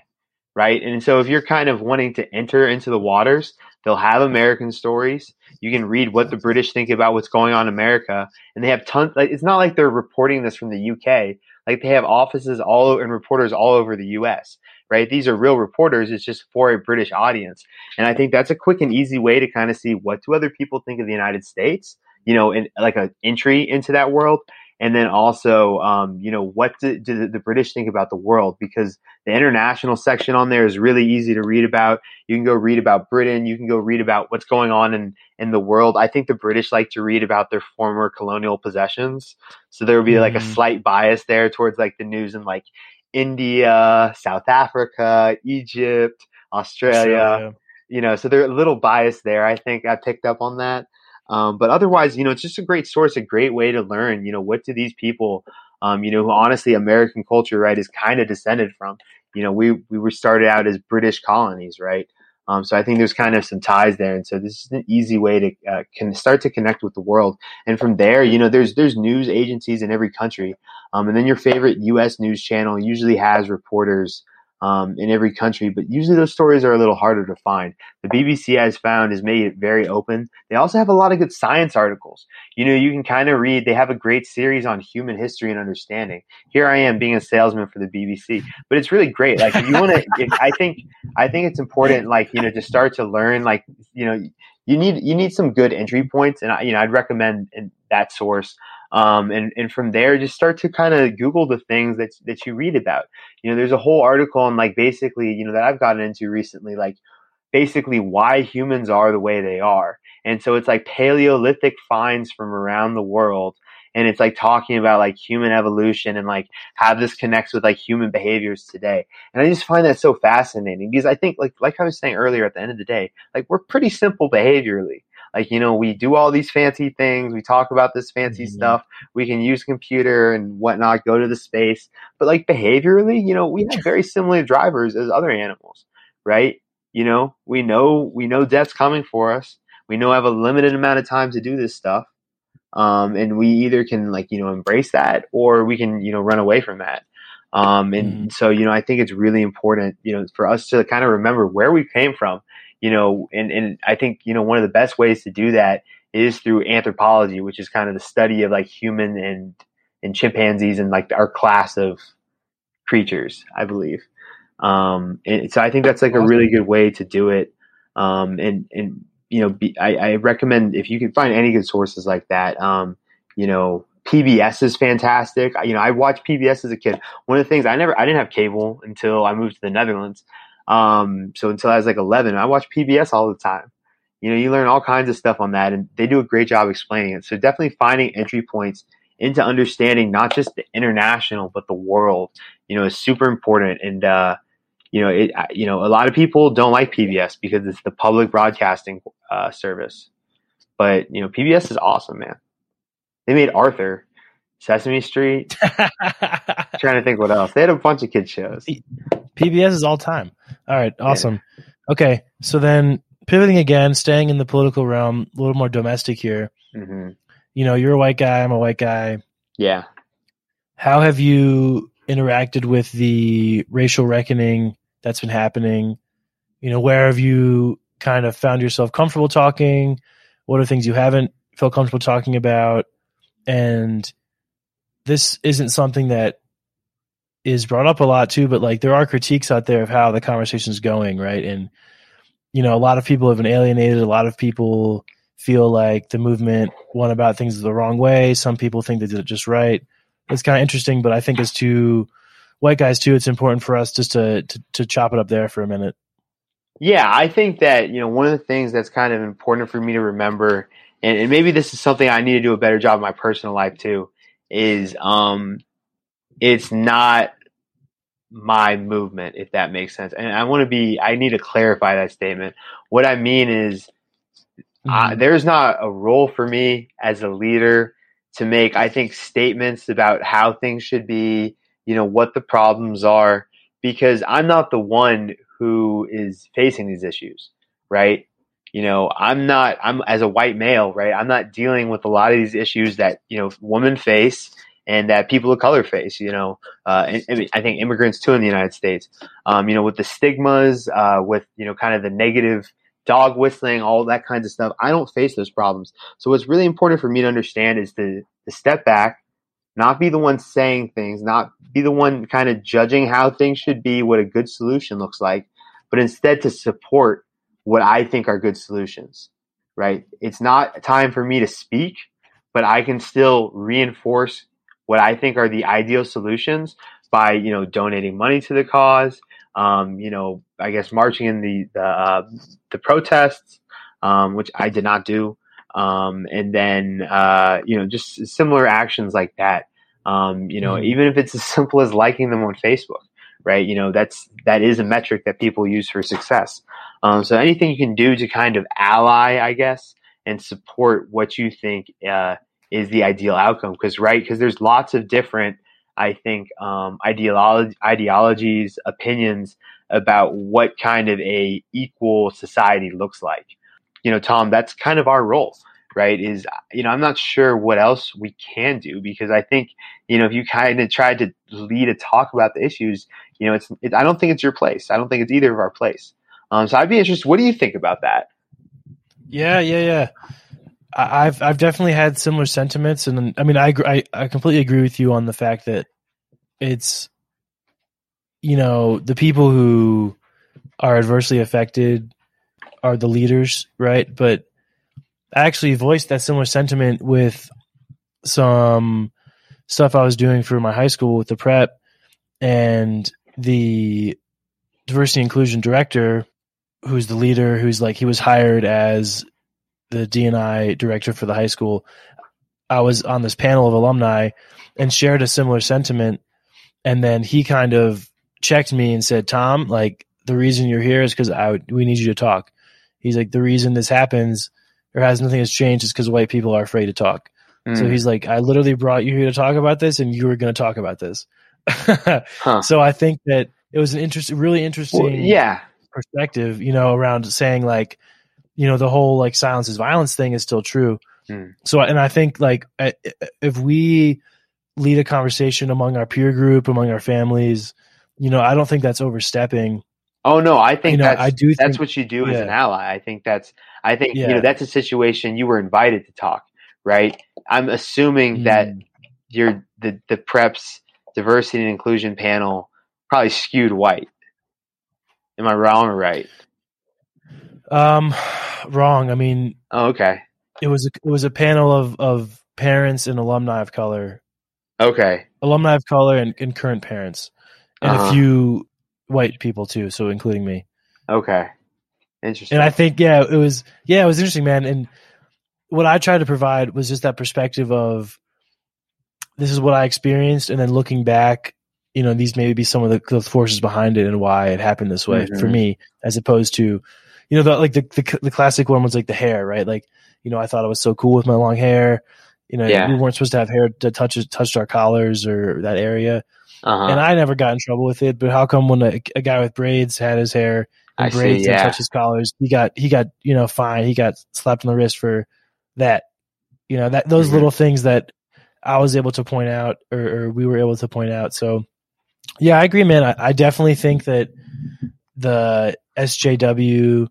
right? And so if you're kind of wanting to enter into the waters, they'll have American stories. You can read what the British think about what's going on in America, and they have tons. Like it's not like they're reporting this from the UK. Like they have offices all and reporters all over the US. Right? These are real reporters. It's just for a British audience, and I think that's a quick and easy way to kind of see what do other people think of the United States. You know, in like an entry into that world, and then also, um, you know, what do, do, the British think about the world? Because the international section on there is really easy to read about. You can go read about Britain. You can go read about what's going on in, in the world. I think the British like to read about their former colonial possessions. So there would be mm. like a mm. slight bias there towards like the news in like India, South Africa, Egypt, Australia. Australia. You know, so they're a little biased there. I think I picked up on that. Um, but otherwise, you know, it's just a great source, a great way to learn, you know, what do these people, um, you know, who honestly American culture, right, is kind of descended from. You know, we, we were started out as British colonies, right? Um, so I think there's kind of some ties there, and so this is an easy way to uh, can start to connect with the world. And from there, you know, there's there's news agencies in every country, um, and then your favorite U.S. news channel usually has reporters um, in every country, but usually those stories are a little harder to find. The BBC has found has made it very open. They also have a lot of good science articles. You know, you can kind of read. They have a great series on human history and understanding. Here I am being a salesman for the BBC, but it's really great. Like if you want to, I think I think it's important, like you know, to start to learn. Like you know, you need you need some good entry points, and I, you know, I'd recommend that source. Um, and, and from there, just start to kind of Google the things that, that you read about. You know, there's a whole article on like basically, you know, that I've gotten into recently, like basically why humans are the way they are. And so it's like Paleolithic finds from around the world. And it's like talking about like human evolution and like how this connects with like human behaviors today. And I just find that so fascinating because I think like, like I was saying earlier at the end of the day, like we're pretty simple behaviorally. Like, you know, we do all these fancy things. We talk about this fancy mm-hmm. stuff. We can use computer and whatnot, go to the space. But like behaviorally, you know, we have very similar drivers as other animals, right? You know, we know we know death's coming for us. We know I have a limited amount of time to do this stuff. Um, and we either can like, you know, embrace that or we can, you know, run away from that. Um, and mm-hmm. so, you know, I think it's really important, you know, for us to kind of remember where we came from, you know, and, and I think, you know, one of the best ways to do that is through anthropology, which is kind of the study of like human and, and chimpanzees and like our class of creatures, I believe. Um, and so I think that's like a really good way to do it. Um, and, and, you know, be, I, I, recommend if you can find any good sources like that, um, you know, PBS is fantastic. You know, I watched PBS as a kid. One of the things I never, I didn't have cable until I moved to the Netherlands. Um, so until I was like 11, I watched PBS all the time. You know, you learn all kinds of stuff on that and they do a great job explaining it. So definitely finding entry points into understanding not just the international, but the world, you know, is super important. And, uh, you know, it, you know, a lot of people don't like PBS because it's the public broadcasting uh, service. But you know, PBS is awesome, man. They made Arthur, Sesame Street. <laughs> trying to think what else. They had a bunch of kid shows. PBS is all time. All right, awesome. Yeah. Okay, so then pivoting again, staying in the political realm, a little more domestic here. Mm-hmm. You know, you're a white guy. I'm a white guy. Yeah. How have you interacted with the racial reckoning that's been happening? You know, where have you kind of found yourself comfortable talking? What are things you haven't felt comfortable talking about? And this isn't something that is brought up a lot too, but like there are critiques out there of how the conversation is going, right? And you know, a lot of people have been alienated. A lot of people feel like the movement went about things the wrong way. Some people think they did it just right. It's kind of interesting, but I think as two white guys too, it's important for us just to, to, to chop it up there for a minute. Yeah, I think that you know one of the things that's kind of important for me to remember, and, and maybe this is something I need to do a better job in my personal life too, is um, it's not my movement, if that makes sense. And I want to be, I need to clarify that statement. What I mean is, mm-hmm. uh, there's not a role for me as a leader to make, I think, statements about how things should be, you know, what the problems are, because I'm not the one who is facing these issues, right? You know, I'm not, I'm as a white male, right? I'm not dealing with a lot of these issues that, you know, women face and that people of color face, you know, uh, I think immigrants too in the United States, um, you know, with the stigmas, uh, with, you know, kind of the negative dog whistling, all that kinds of stuff. I don't face those problems. So what's really important for me to understand is to, to step back, not be the one saying things, not be the one kind of judging how things should be, what a good solution looks like, but instead to support what I think are good solutions, right? It's not time for me to speak, but I can still reinforce what I think are the ideal solutions by, you know, donating money to the cause, um, you know, I guess marching in the, the, uh, the protests, um, which I did not do. Um, and then, uh, you know, just similar actions like that. Um, you know, mm-hmm. even if it's as <laughs> simple as liking them on Facebook, right? You know, that's that is a metric that people use for success. Um, so anything you can do to kind of ally, I guess, and support what you think uh, is the ideal outcome. Because right, because there's lots of different, I think, um, ideolo- ideologies, opinions about what kind of a equal society looks like. You know, Tom, that's kind of our role right is you know i'm not sure what else we can do because i think you know if you kind of tried to lead a talk about the issues you know it's it, i don't think it's your place i don't think it's either of our place um, so i'd be interested what do you think about that yeah yeah yeah i've i've definitely had similar sentiments and i mean i i, I completely agree with you on the fact that it's you know the people who are adversely affected are the leaders right? But I actually voiced that similar sentiment with some stuff I was doing for my high school with the prep, and the diversity inclusion director, who's the leader, who's like he was hired as the DNI director for the high school. I was on this panel of alumni and shared a similar sentiment, and then he kind of checked me and said, "Tom, like the reason you're here is because I we need you to talk." He's like, "The reason this happens." Or has nothing has changed is because white people are afraid to talk. So Mm. he's like, I literally brought you here to talk about this, and you were going to talk about this. <laughs> Huh. So I think that it was an interesting, really interesting Well, yeah. perspective, you know, around saying like, you know, the whole like silence is violence thing is still true. Hmm. So, and I think like if we lead a conversation among our peer group, among our families, you know, I don't think that's overstepping. Oh no, I think You know, that's I do that's think- what you do as an ally. I think that's I think you know that's a situation you were invited to talk, right? I'm assuming that Mm. your the the preps diversity and inclusion panel probably skewed white. Am I wrong or right? Um, wrong. I mean, Oh, okay. it was a, it was a panel of of parents and alumni of color Okay. alumni of color and, and current parents, and Uh-huh. a few white people too, so including me. Okay. Interesting. And I think, yeah, it was, yeah, it was interesting, man. And what I tried to provide was just that perspective of this is what I experienced, and then looking back, you know, these maybe be some of the, the forces behind it and why it happened this way for Mhm. me, as opposed to, you know, the, like the, the the classic one was like the hair, right? Like, you know, I thought I was so cool with my long hair. You know, Yeah. we weren't supposed to have hair that touches touched our collars or that area uh-huh. and I never got in trouble with it. But how come when a, a guy with braids had his hair and I see, braids and touched his collars, he got he got you know fine. He got slapped on the wrist for that. You know that those Mhm. little things that I was able to point out, or, or we were able to point out. So yeah, I agree, man. I, I definitely think that the SJW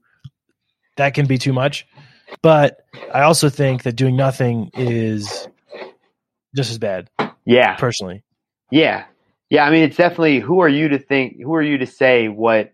that can be too much, but I also think that doing nothing is just as bad, yeah. personally. Yeah. Yeah, I mean it's definitely who are you to think who are you to say what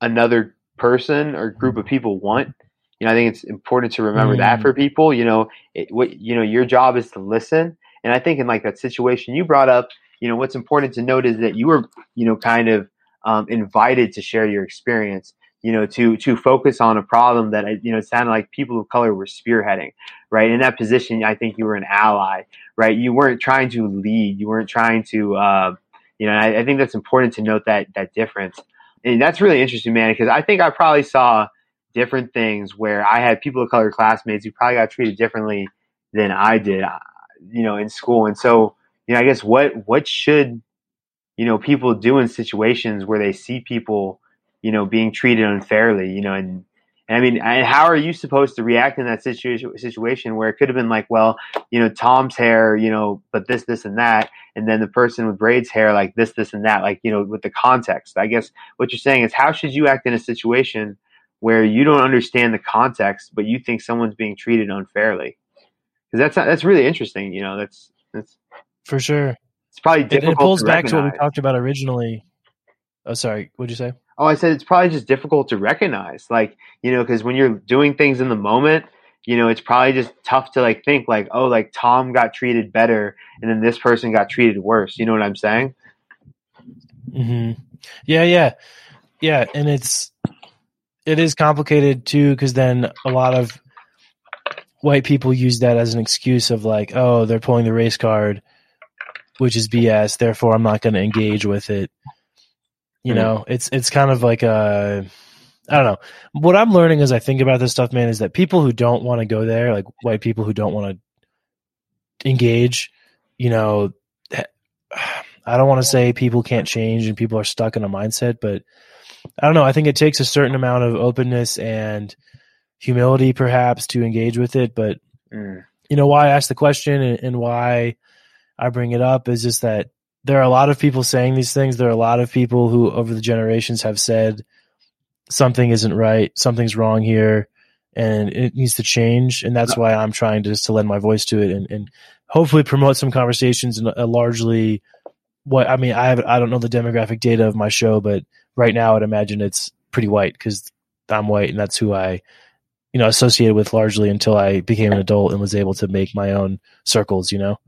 another person or group of people want? You know, I think it's important to remember that Mm. for people, you know, it, what you know, your job is to listen. And I think in like that situation you brought up, you know, what's important to note is that you were, you know, kind of um, invited to share your experience, you know, to to focus on a problem that you know sounded like people of color were spearheading, right? In that position, I think you were an ally, right? You weren't trying to lead, you weren't trying to, uh, you know, I, I think that's important to note that that difference, and that's really interesting, man, because I think I probably saw different things where I had people of color classmates who probably got treated differently than I did, uh, you know, in school, and so you know, I guess what what should you know people do in situations where they see people you know being treated unfairly, you know, and and I mean, and how are you supposed to react in that situation situation where it could have been like, well, you know, Tom's hair, you know, but this, this, and that, and then the person with braids hair, like this, this, and that, like you know, with the context. I guess what you're saying is, how should you act in a situation where you don't understand the context, but you think someone's being treated unfairly? Because that's that's really interesting. You know, that's that's For sure. it's probably It, difficult. it pulls to back to what we talked about originally. Oh, sorry. What'd you say? Oh, I said it's probably just difficult to recognize, like you know, because when you're doing things in the moment, you know, it's probably just tough to like think like, oh, like Tom got treated better, and then this person got treated worse. You know what I'm saying? hmm Yeah, yeah, yeah. And it's it is complicated too because then a lot of white people use that as an excuse of like, oh, they're pulling the race card, which is BS. Therefore, I'm not going to engage with it. You Mhm. know, it's it's kind of like a I don't know. What I'm learning as I think about this stuff, man, is that people who don't want to go there, like white people who don't want to engage, you know, I don't want to say people can't change and people are stuck in a mindset, but I don't know. I think it takes a certain amount of openness and humility, perhaps, to engage with it. But Mm. you know, why I ask the question and, and why I bring it up is just that there are a lot of people saying these things. There are a lot of people who, over the generations, have said something isn't right, something's wrong here, and it needs to change. And that's why I'm trying to just to lend my voice to it and, and hopefully promote some conversations and largely what I mean. I have I don't know the demographic data of my show, but right now I'd imagine it's pretty white because I'm white and that's who I you know associated with largely until I became an adult and was able to make my own circles. You know.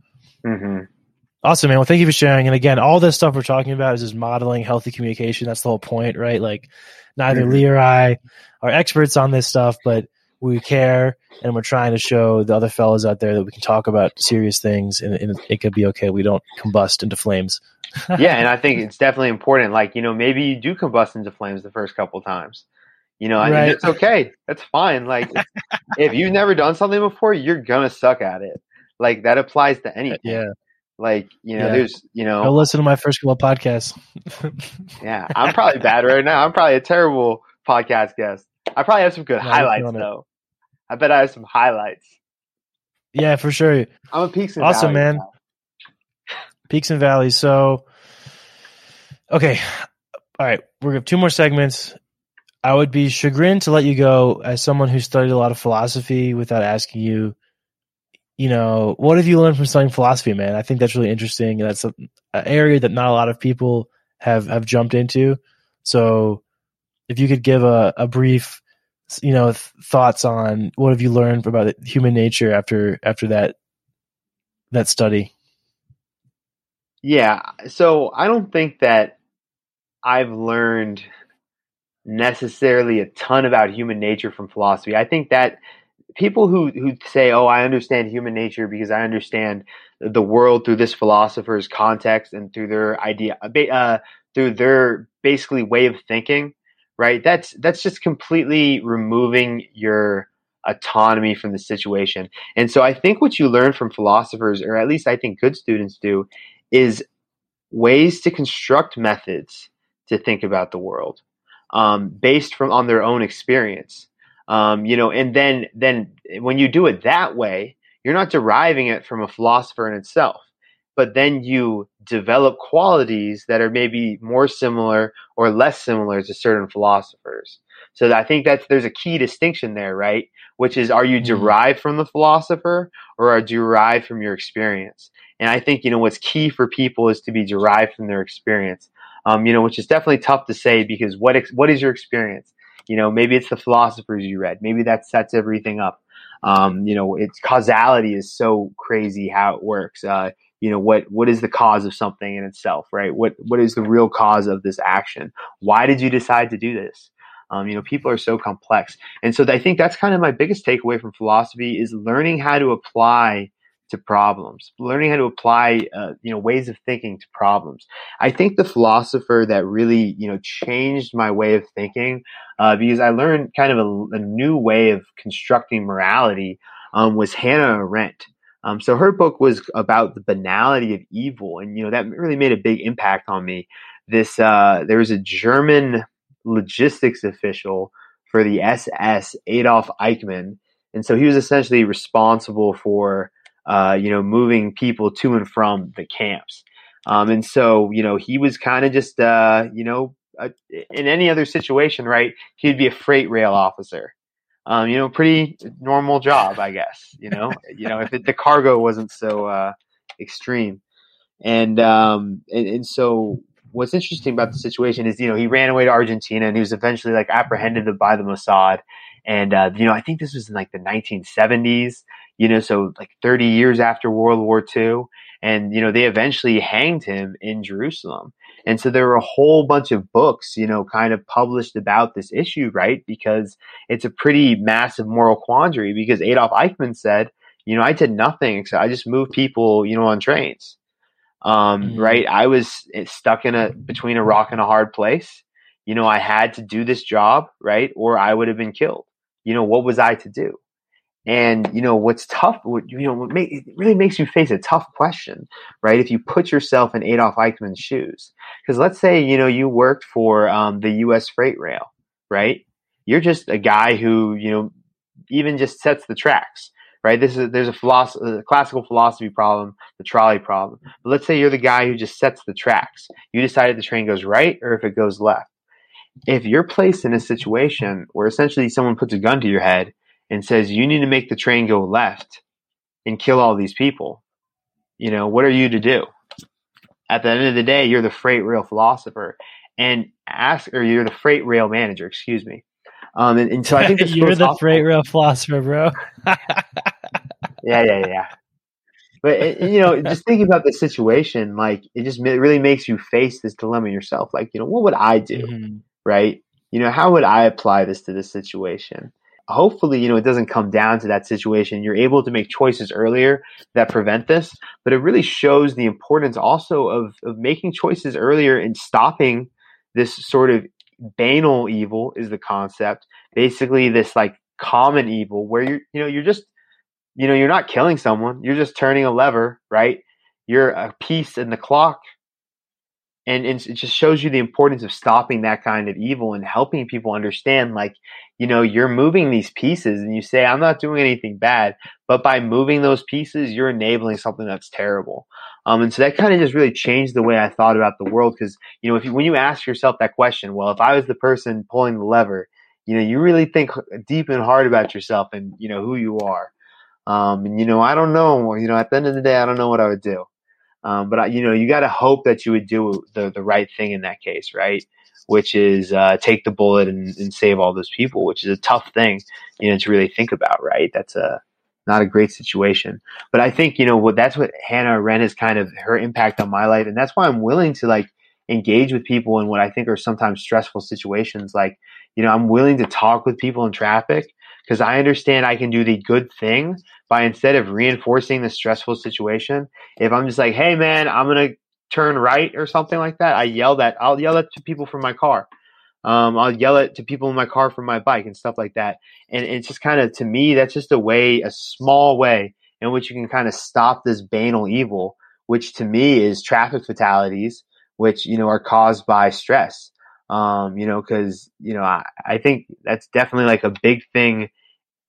hmm Awesome, man. Well, thank you for sharing. And again, all this stuff we're talking about is just modeling healthy communication. That's the whole point, right? Like, neither Mhm. Lee or I are experts on this stuff, but we care and we're trying to show the other fellows out there that we can talk about serious things and, and it could be okay. We don't combust into flames. <laughs> yeah, and I think it's definitely important. Like, you know, maybe you do combust into flames the first couple times. You know, and Right. it's okay. That's fine. Like, if you've never done something before, you're gonna suck at it. Like that applies to anything. Yeah. Like, you know, Yeah. there's, you know, Go listen to my first couple podcasts. <laughs> yeah, I'm probably bad right now. I'm probably a terrible podcast guest. I probably have some good No, highlights though. I bet I have some highlights. yeah, for sure. I'm a peaks and Awesome, valleys man. Peaks and valleys. So, okay. All right. We're to have two more segments. I would be chagrined to let you go as someone who studied a lot of philosophy without asking you, you know, what have you learned from studying philosophy, man? I think that's really interesting. That's an area that not a lot of people have, have jumped into. So if you could give a, a brief, you know, th- thoughts on what have you learned about human nature after, after that, that study. Yeah. So I don't think that I've learned necessarily a ton about human nature from philosophy. I think that people who, who say, Oh, I understand human nature because I understand the world through this philosopher's context and through their idea, uh, through their basically way of thinking, right? That's, that's just completely removing your autonomy from the situation. And so I think what you learn from philosophers, or at least I think good students do, is ways to construct methods to think about the world um, based from on their own experience. Um, you know, and then then when you do it that way, you're not deriving it from a philosopher in itself, but then you develop qualities that are maybe more similar or less similar to certain philosophers. So I think that's there's a key distinction there, right? Which is, are you Mhm. derived from the philosopher or are derived from your experience? And I think, you know, what's key for people is to be derived from their experience. Um, you know, which is definitely tough to say because what, ex- what is your experience? You know, maybe it's the philosophers you read. Maybe that sets everything up. Um, you know, it's causality is so crazy how it works. Uh, you know, what, what is the cause of something in itself, right? What, what is the real cause of this action? Why did you decide to do this? Um, you know, people are so complex. And so I think that's kind of my biggest takeaway from philosophy is learning how to apply to problems, learning how to apply, uh, you know, ways of thinking to problems. I think the philosopher that really, you know, changed my way of thinking, uh, because I learned kind of a, a new way of constructing morality, um, was Hannah Arendt. Um, so her book was about the banality of evil, and you know that really made a big impact on me. This uh, there was a German logistics official for the SS, Adolf Eichmann, and so he was essentially responsible for uh, you know moving people to and from the camps. Um, and so you know he was kind of just uh, you know uh, in any other situation, right? He'd be a freight rail officer. Um, you know, pretty normal job, I guess. You know, <laughs> you know if it, the cargo wasn't so uh, extreme, and um, and, and so what's interesting about the situation is, you know, he ran away to Argentina and he was eventually like apprehended by the Mossad. And, uh, you know, I think this was in like the 1970s, you know, so like 30 years after World War II. And, you know, they eventually hanged him in Jerusalem. And so there were a whole bunch of books, you know, kind of published about this issue, right? Because it's a pretty massive moral quandary because Adolf Eichmann said, you know, I did nothing except I just moved people, you know, on trains um, Mhm. right? I was eh, stuck in a between a rock and a hard place. You know, I had to do this job, right? Or I would have been killed. You know, what was I to do? And you know what's tough, what, you know, what make, it really makes you face a tough question, right? If you put yourself in Adolf Eichmann's shoes, because let's say you know you worked for um, the U.S. Freight Rail, right? You're just a guy who you know even just sets the tracks, right? This is there's a, philosophy, a classical philosophy problem, the trolley problem. But let's say you're the guy who just sets the tracks. You decide if the train goes right or if it goes left. If you're placed in a situation where essentially someone puts a gun to your head and says you need to make the train go left and kill all these people, you know, what are you to do? At the end of the day, you're the freight rail philosopher and ask, or you're the freight rail manager, excuse me. Um, and, and so I think <laughs> you're the freight rail philosopher, bro. <laughs> yeah, yeah, yeah. But you know, just thinking about the situation, like it just ma- really makes you face this dilemma yourself. Like, you know, what would I do, Mhm. right? You know, how would I apply this to this situation? Hopefully, you know, it doesn't come down to that situation. You're able to make choices earlier that prevent this, but it really shows the importance also of of making choices earlier and stopping this sort of banal evil is the concept. Basically, this like common evil where you're, you know, you're just you know, you're not killing someone. You're just turning a lever, right? You're a piece in the clock. And, and it just shows you the importance of stopping that kind of evil and helping people understand, like, you know, you're moving these pieces and you say, I'm not doing anything bad. But by moving those pieces, you're enabling something that's terrible. Um, and so that kind of just really changed the way I thought about the world. Because, you know, if you, when you ask yourself that question, well, if I was the person pulling the lever, you know, you really think deep and hard about yourself and, you know, who you are. Um, and you know, I don't know. You know, at the end of the day, I don't know what I would do. Um, but you know, you got to hope that you would do the the right thing in that case, right? Which is uh, take the bullet and, and save all those people, which is a tough thing, you know, to really think about, right? That's a not a great situation. But I think you know what that's what Hannah Arendt is kind of her impact on my life, and that's why I'm willing to like engage with people in what I think are sometimes stressful situations. Like, you know, I'm willing to talk with people in traffic because I understand I can do the good thing by instead of reinforcing the stressful situation, if I'm just like, hey man, I'm gonna turn right or something like that, I yell that I'll yell that to people from my car. Um, I'll yell it to people in my car from my bike and stuff like that. And it's just kind of to me, that's just a way, a small way in which you can kind of stop this banal evil, which to me is traffic fatalities, which you know are caused by stress. Um, you know, because you know I, I think that's definitely like a big thing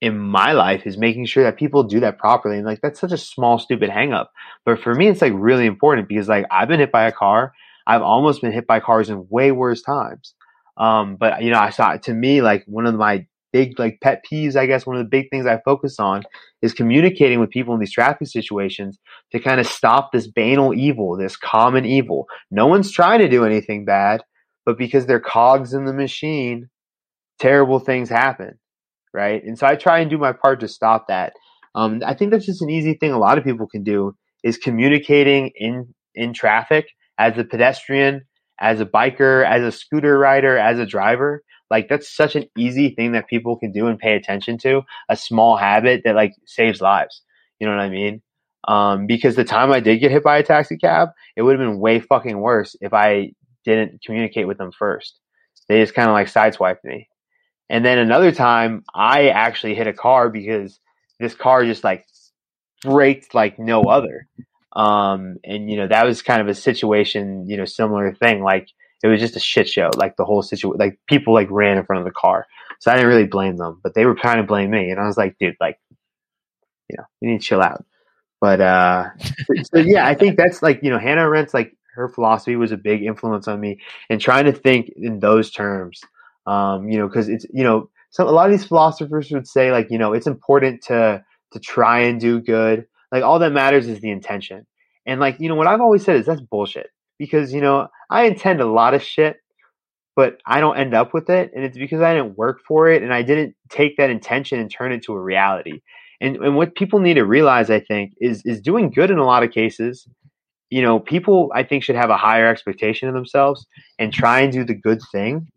in my life is making sure that people do that properly. And like that's such a small, stupid hangup. But for me, it's like really important because like I've been hit by a car. I've almost been hit by cars in way worse times. Um, but you know, I saw to me like one of my big like pet peeves, I guess one of the big things I focus on is communicating with people in these traffic situations to kind of stop this banal evil, this common evil. No one's trying to do anything bad, but because they're cogs in the machine, terrible things happen right? And so I try and do my part to stop that. Um, I think that's just an easy thing a lot of people can do is communicating in in traffic as a pedestrian, as a biker, as a scooter rider, as a driver. Like that's such an easy thing that people can do and pay attention to. A small habit that like saves lives. You know what I mean? Um, because the time I did get hit by a taxi cab, it would have been way fucking worse if I didn't communicate with them first. They just kind of like sideswiped me. And then another time, I actually hit a car because this car just like braked like no other. Um, and you know that was kind of a situation, you know, similar thing. Like it was just a shit show. Like the whole situation, like people like ran in front of the car. So I didn't really blame them, but they were trying to blame me, and I was like, dude, like, you know, you need to chill out. But uh, <laughs> so yeah, I think that's like you know Hannah Arendt's like her philosophy was a big influence on me, and trying to think in those terms um, you know, because it's you know, so a lot of these philosophers would say like, you know, it's important to to try and do good. Like all that matters is the intention. And like, you know, what I've always said is that's bullshit. Because, you know, I intend a lot of shit, but I don't end up with it. And it's because I didn't work for it and I didn't take that intention and turn it to a reality. And and what people need to realize, I think, is is doing good in a lot of cases. You know, people I think should have a higher expectation of themselves and try and do the good thing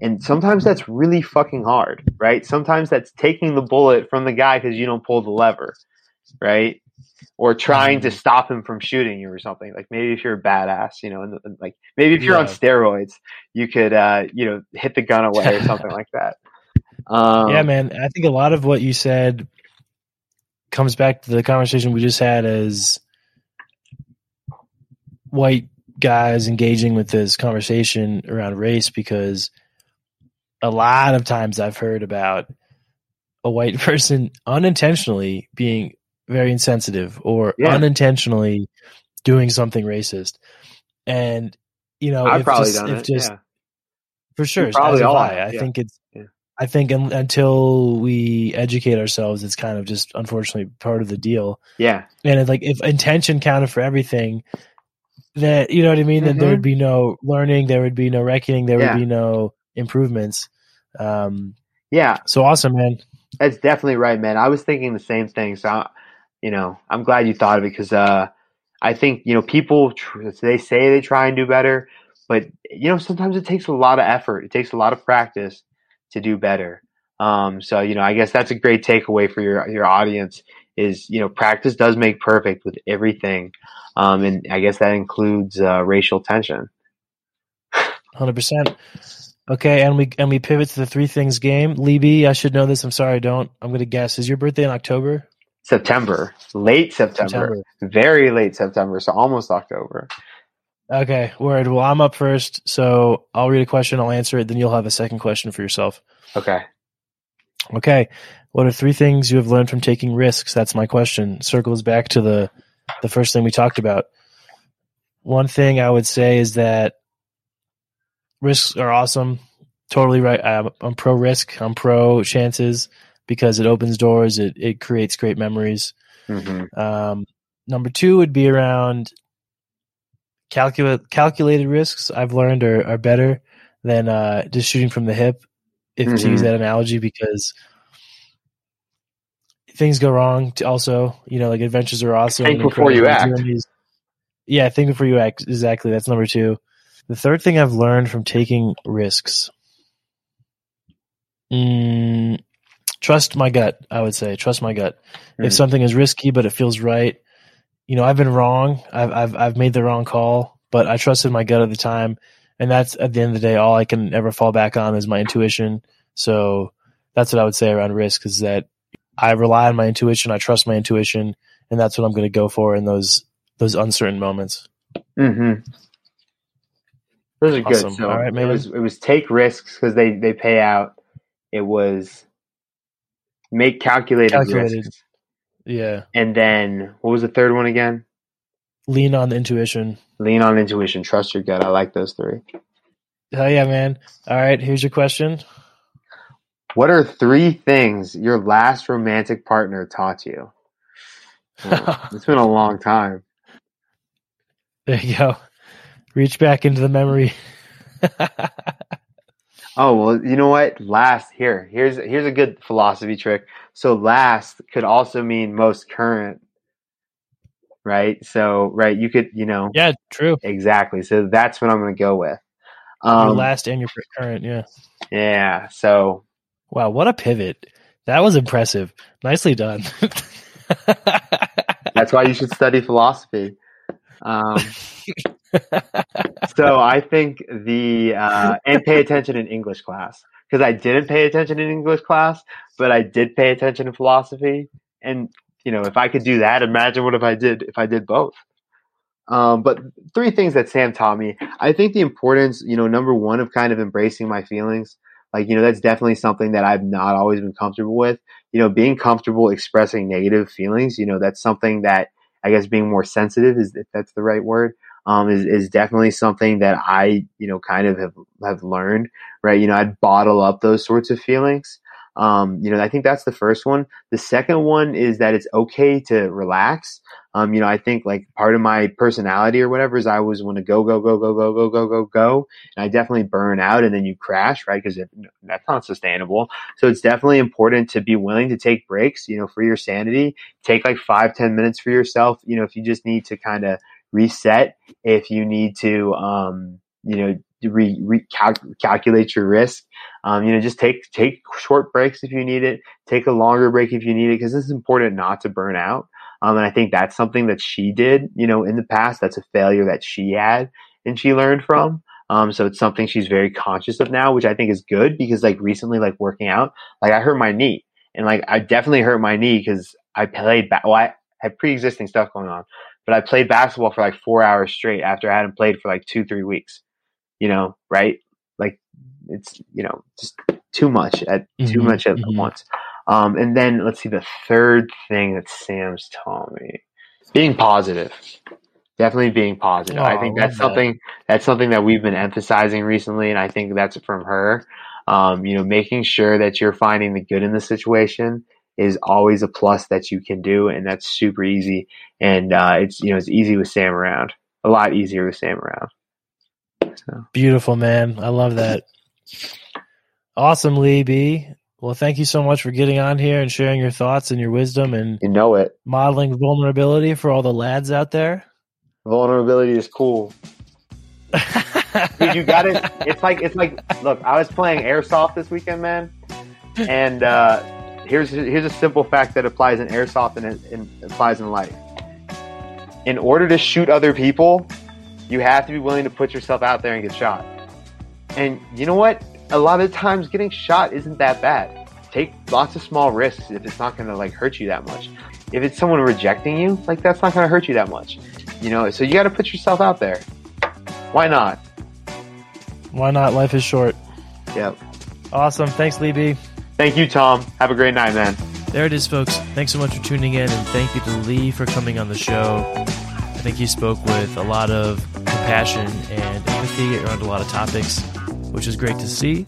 and sometimes that's really fucking hard, right? Sometimes that's taking the bullet from the guy because you don't pull the lever, right? Or trying to Mhm. stop him from shooting you or something. Like maybe if you're a badass, you know, and, and like maybe if you're on steroids, you could, uh, you know, hit the gun away or something like that. Um, yeah, man. I think a lot of what you said comes back to the conversation we just had as white guys engaging with this conversation around race because a lot of times I've heard about a white <laughs> person unintentionally being very insensitive or Yeah. unintentionally doing something racist. And you know, I've probably just, done if it. just yeah. for sure. Probably all I. I yeah. think it's. I think un, until we educate ourselves, it's kind of just unfortunately part of the deal. Yeah. And it's like if intention counted for everything, that you know what I mean, then there would be no learning, there would be no reckoning, there Yeah. would be no improvements. Um, Yeah, So awesome, man. That's definitely right, man. I was thinking the same thing. So, you know, I'm glad you thought of it because uh, I think you know people tr- they say they try and do better, but you know sometimes it takes a lot of effort. It takes a lot of practice to do better. Um, so you know, I guess that's a great takeaway for your your audience is you know practice does make perfect with everything, um, and I guess that includes uh, racial tension. Hundred percent. Okay, and we and we pivot to the three things game. Libby, I should know this. I'm sorry, I don't. I'm gonna guess. Is your birthday in October? September, late September, September. very late September, so almost October. Okay, word. Well, I'm up first, so I'll read a question, I'll answer it, then you'll have a second question for yourself. Okay. Okay. What are three things you have learned from taking risks? That's my question. Circles back to the the first thing we talked about. One thing I would say is that risks are awesome. Totally right. I'm, I'm pro risk. I'm pro chances because it opens doors. It it creates great memories. hmm Um, number two would be around calculate calculated risks. I've learned are, are better than uh, just shooting from the hip. If to use Mhm. that analogy, because things go wrong. Also, you know, like adventures are awesome. Think before you act. Yeah, think before you act. Exactly. That's number two. The third thing I've learned from taking risks. Mm, trust my gut. I would say trust my gut if Mhm. something is risky but it feels right you know i've been wrong I've, I've i've made the wrong call but i trusted my gut at the time and that's at the end of the day all i can ever fall back on is my intuition so that's what i would say around risk is that i rely on my intuition i trust my intuition and that's what i'm going to go for in those those uncertain moments Mm-hmm. Those are Awesome. good. So All right, it was it was take risks because they they pay out. It was make calculated, Calculated. risks, yeah and then what was the third one again? lean on the intuition Lean on intuition, trust your gut. I like those three. hell yeah man all right here's your question What are three things your last romantic partner taught you? Oh, <laughs> it's been a long time. there you go reach back into the memory <laughs> Oh well, you know what? Last here, here's here's a good philosophy trick. So last could also mean most current, right? So right, you could you know yeah true exactly. So that's what I'm going to go with. your Um, last and your current yeah yeah. So Wow, what a pivot. That was impressive. Nicely done. <laughs> that's why you should study philosophy. Um, <laughs> so I think the uh, and pay attention in English class because I didn't pay attention in English class, but I did pay attention in philosophy. And you know, if I could do that, imagine what if I did if I did both. Um, but three things that Sam taught me. I think the importance, you know, number one of kind of embracing my feelings. Like, you know, that's definitely something that I've not always been comfortable with. You know, being comfortable expressing negative feelings, you know, that's something that I guess being more sensitive is if that's the right word. Um, is, is definitely something that I, you know, kind of have, have learned, right? You know, I'd bottle up those sorts of feelings. Um, you know, I think that's the first one. The second one is that it's okay to relax. Um, you know, I think like part of my personality or whatever is I always want to go, go, go, go, go, go, go, go, go. And I definitely burn out and then you crash, right? Because that's not sustainable. So it's definitely important to be willing to take breaks, you know, for your sanity. Take like five, ten minutes for yourself. You know, if you just need to kind of reset, if you need to, um, you know, re, calculate your risk. Um, you know, just take take short breaks if you need it. Take a longer break if you need it, because it's important not to burn out. Um, and I think that's something that she did, you know, in the past. That's a failure that she had and she learned from. Um, so it's something she's very conscious of now, which I think is good because like recently, like working out, like I hurt my knee and like I definitely hurt my knee because I played, ba- well, I had pre-existing stuff going on, but I played basketball for like four hours straight after I hadn't played for like two, three weeks, you know, right? Like it's, you know, just too much at too Mhm, much at mhm. once. Um, and then let's see the third thing that Sam's taught me: being positive. Definitely being positive. Oh, I think I that's love that. something that's something that we've been emphasizing recently, and I think that's from her. Um, you know, making sure that you're finding the good in the situation is always a plus that you can do, and that's super easy. And uh, it's you know it's easy with Sam around. A lot easier with Sam around. So Beautiful, man. I love that. Awesome, Lee B. Well, thank you so much for getting on here and sharing your thoughts and your wisdom and You know it. modeling vulnerability for all the lads out there. Vulnerability is cool. Dude, you got it. <laughs> It's like it's like. Look, I was playing airsoft this weekend, man, and uh, here's here's a simple fact that applies in airsoft and it, and applies in life. In order to shoot other people, you have to be willing to put yourself out there and get shot. And you know what? A lot of times, getting shot isn't that bad. Take lots of small risks if it's not going to like hurt you that much. If it's someone rejecting you, like that's not going to hurt you that much. You know, so you got to put yourself out there. Why not? Why not? Life is short. Yep. Awesome. Thanks, Lee B. Thank you, Tom. Have a great night, man. There it is, folks. Thanks so much for tuning in, and thank you to Lee for coming on the show. I think he spoke with a lot of compassion and empathy around a lot of topics, which is great to see.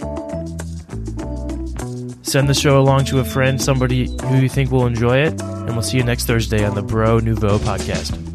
Send the show along to a friend, somebody who you think will enjoy it, and we'll see you next Thursday on the Bro Nouveau podcast.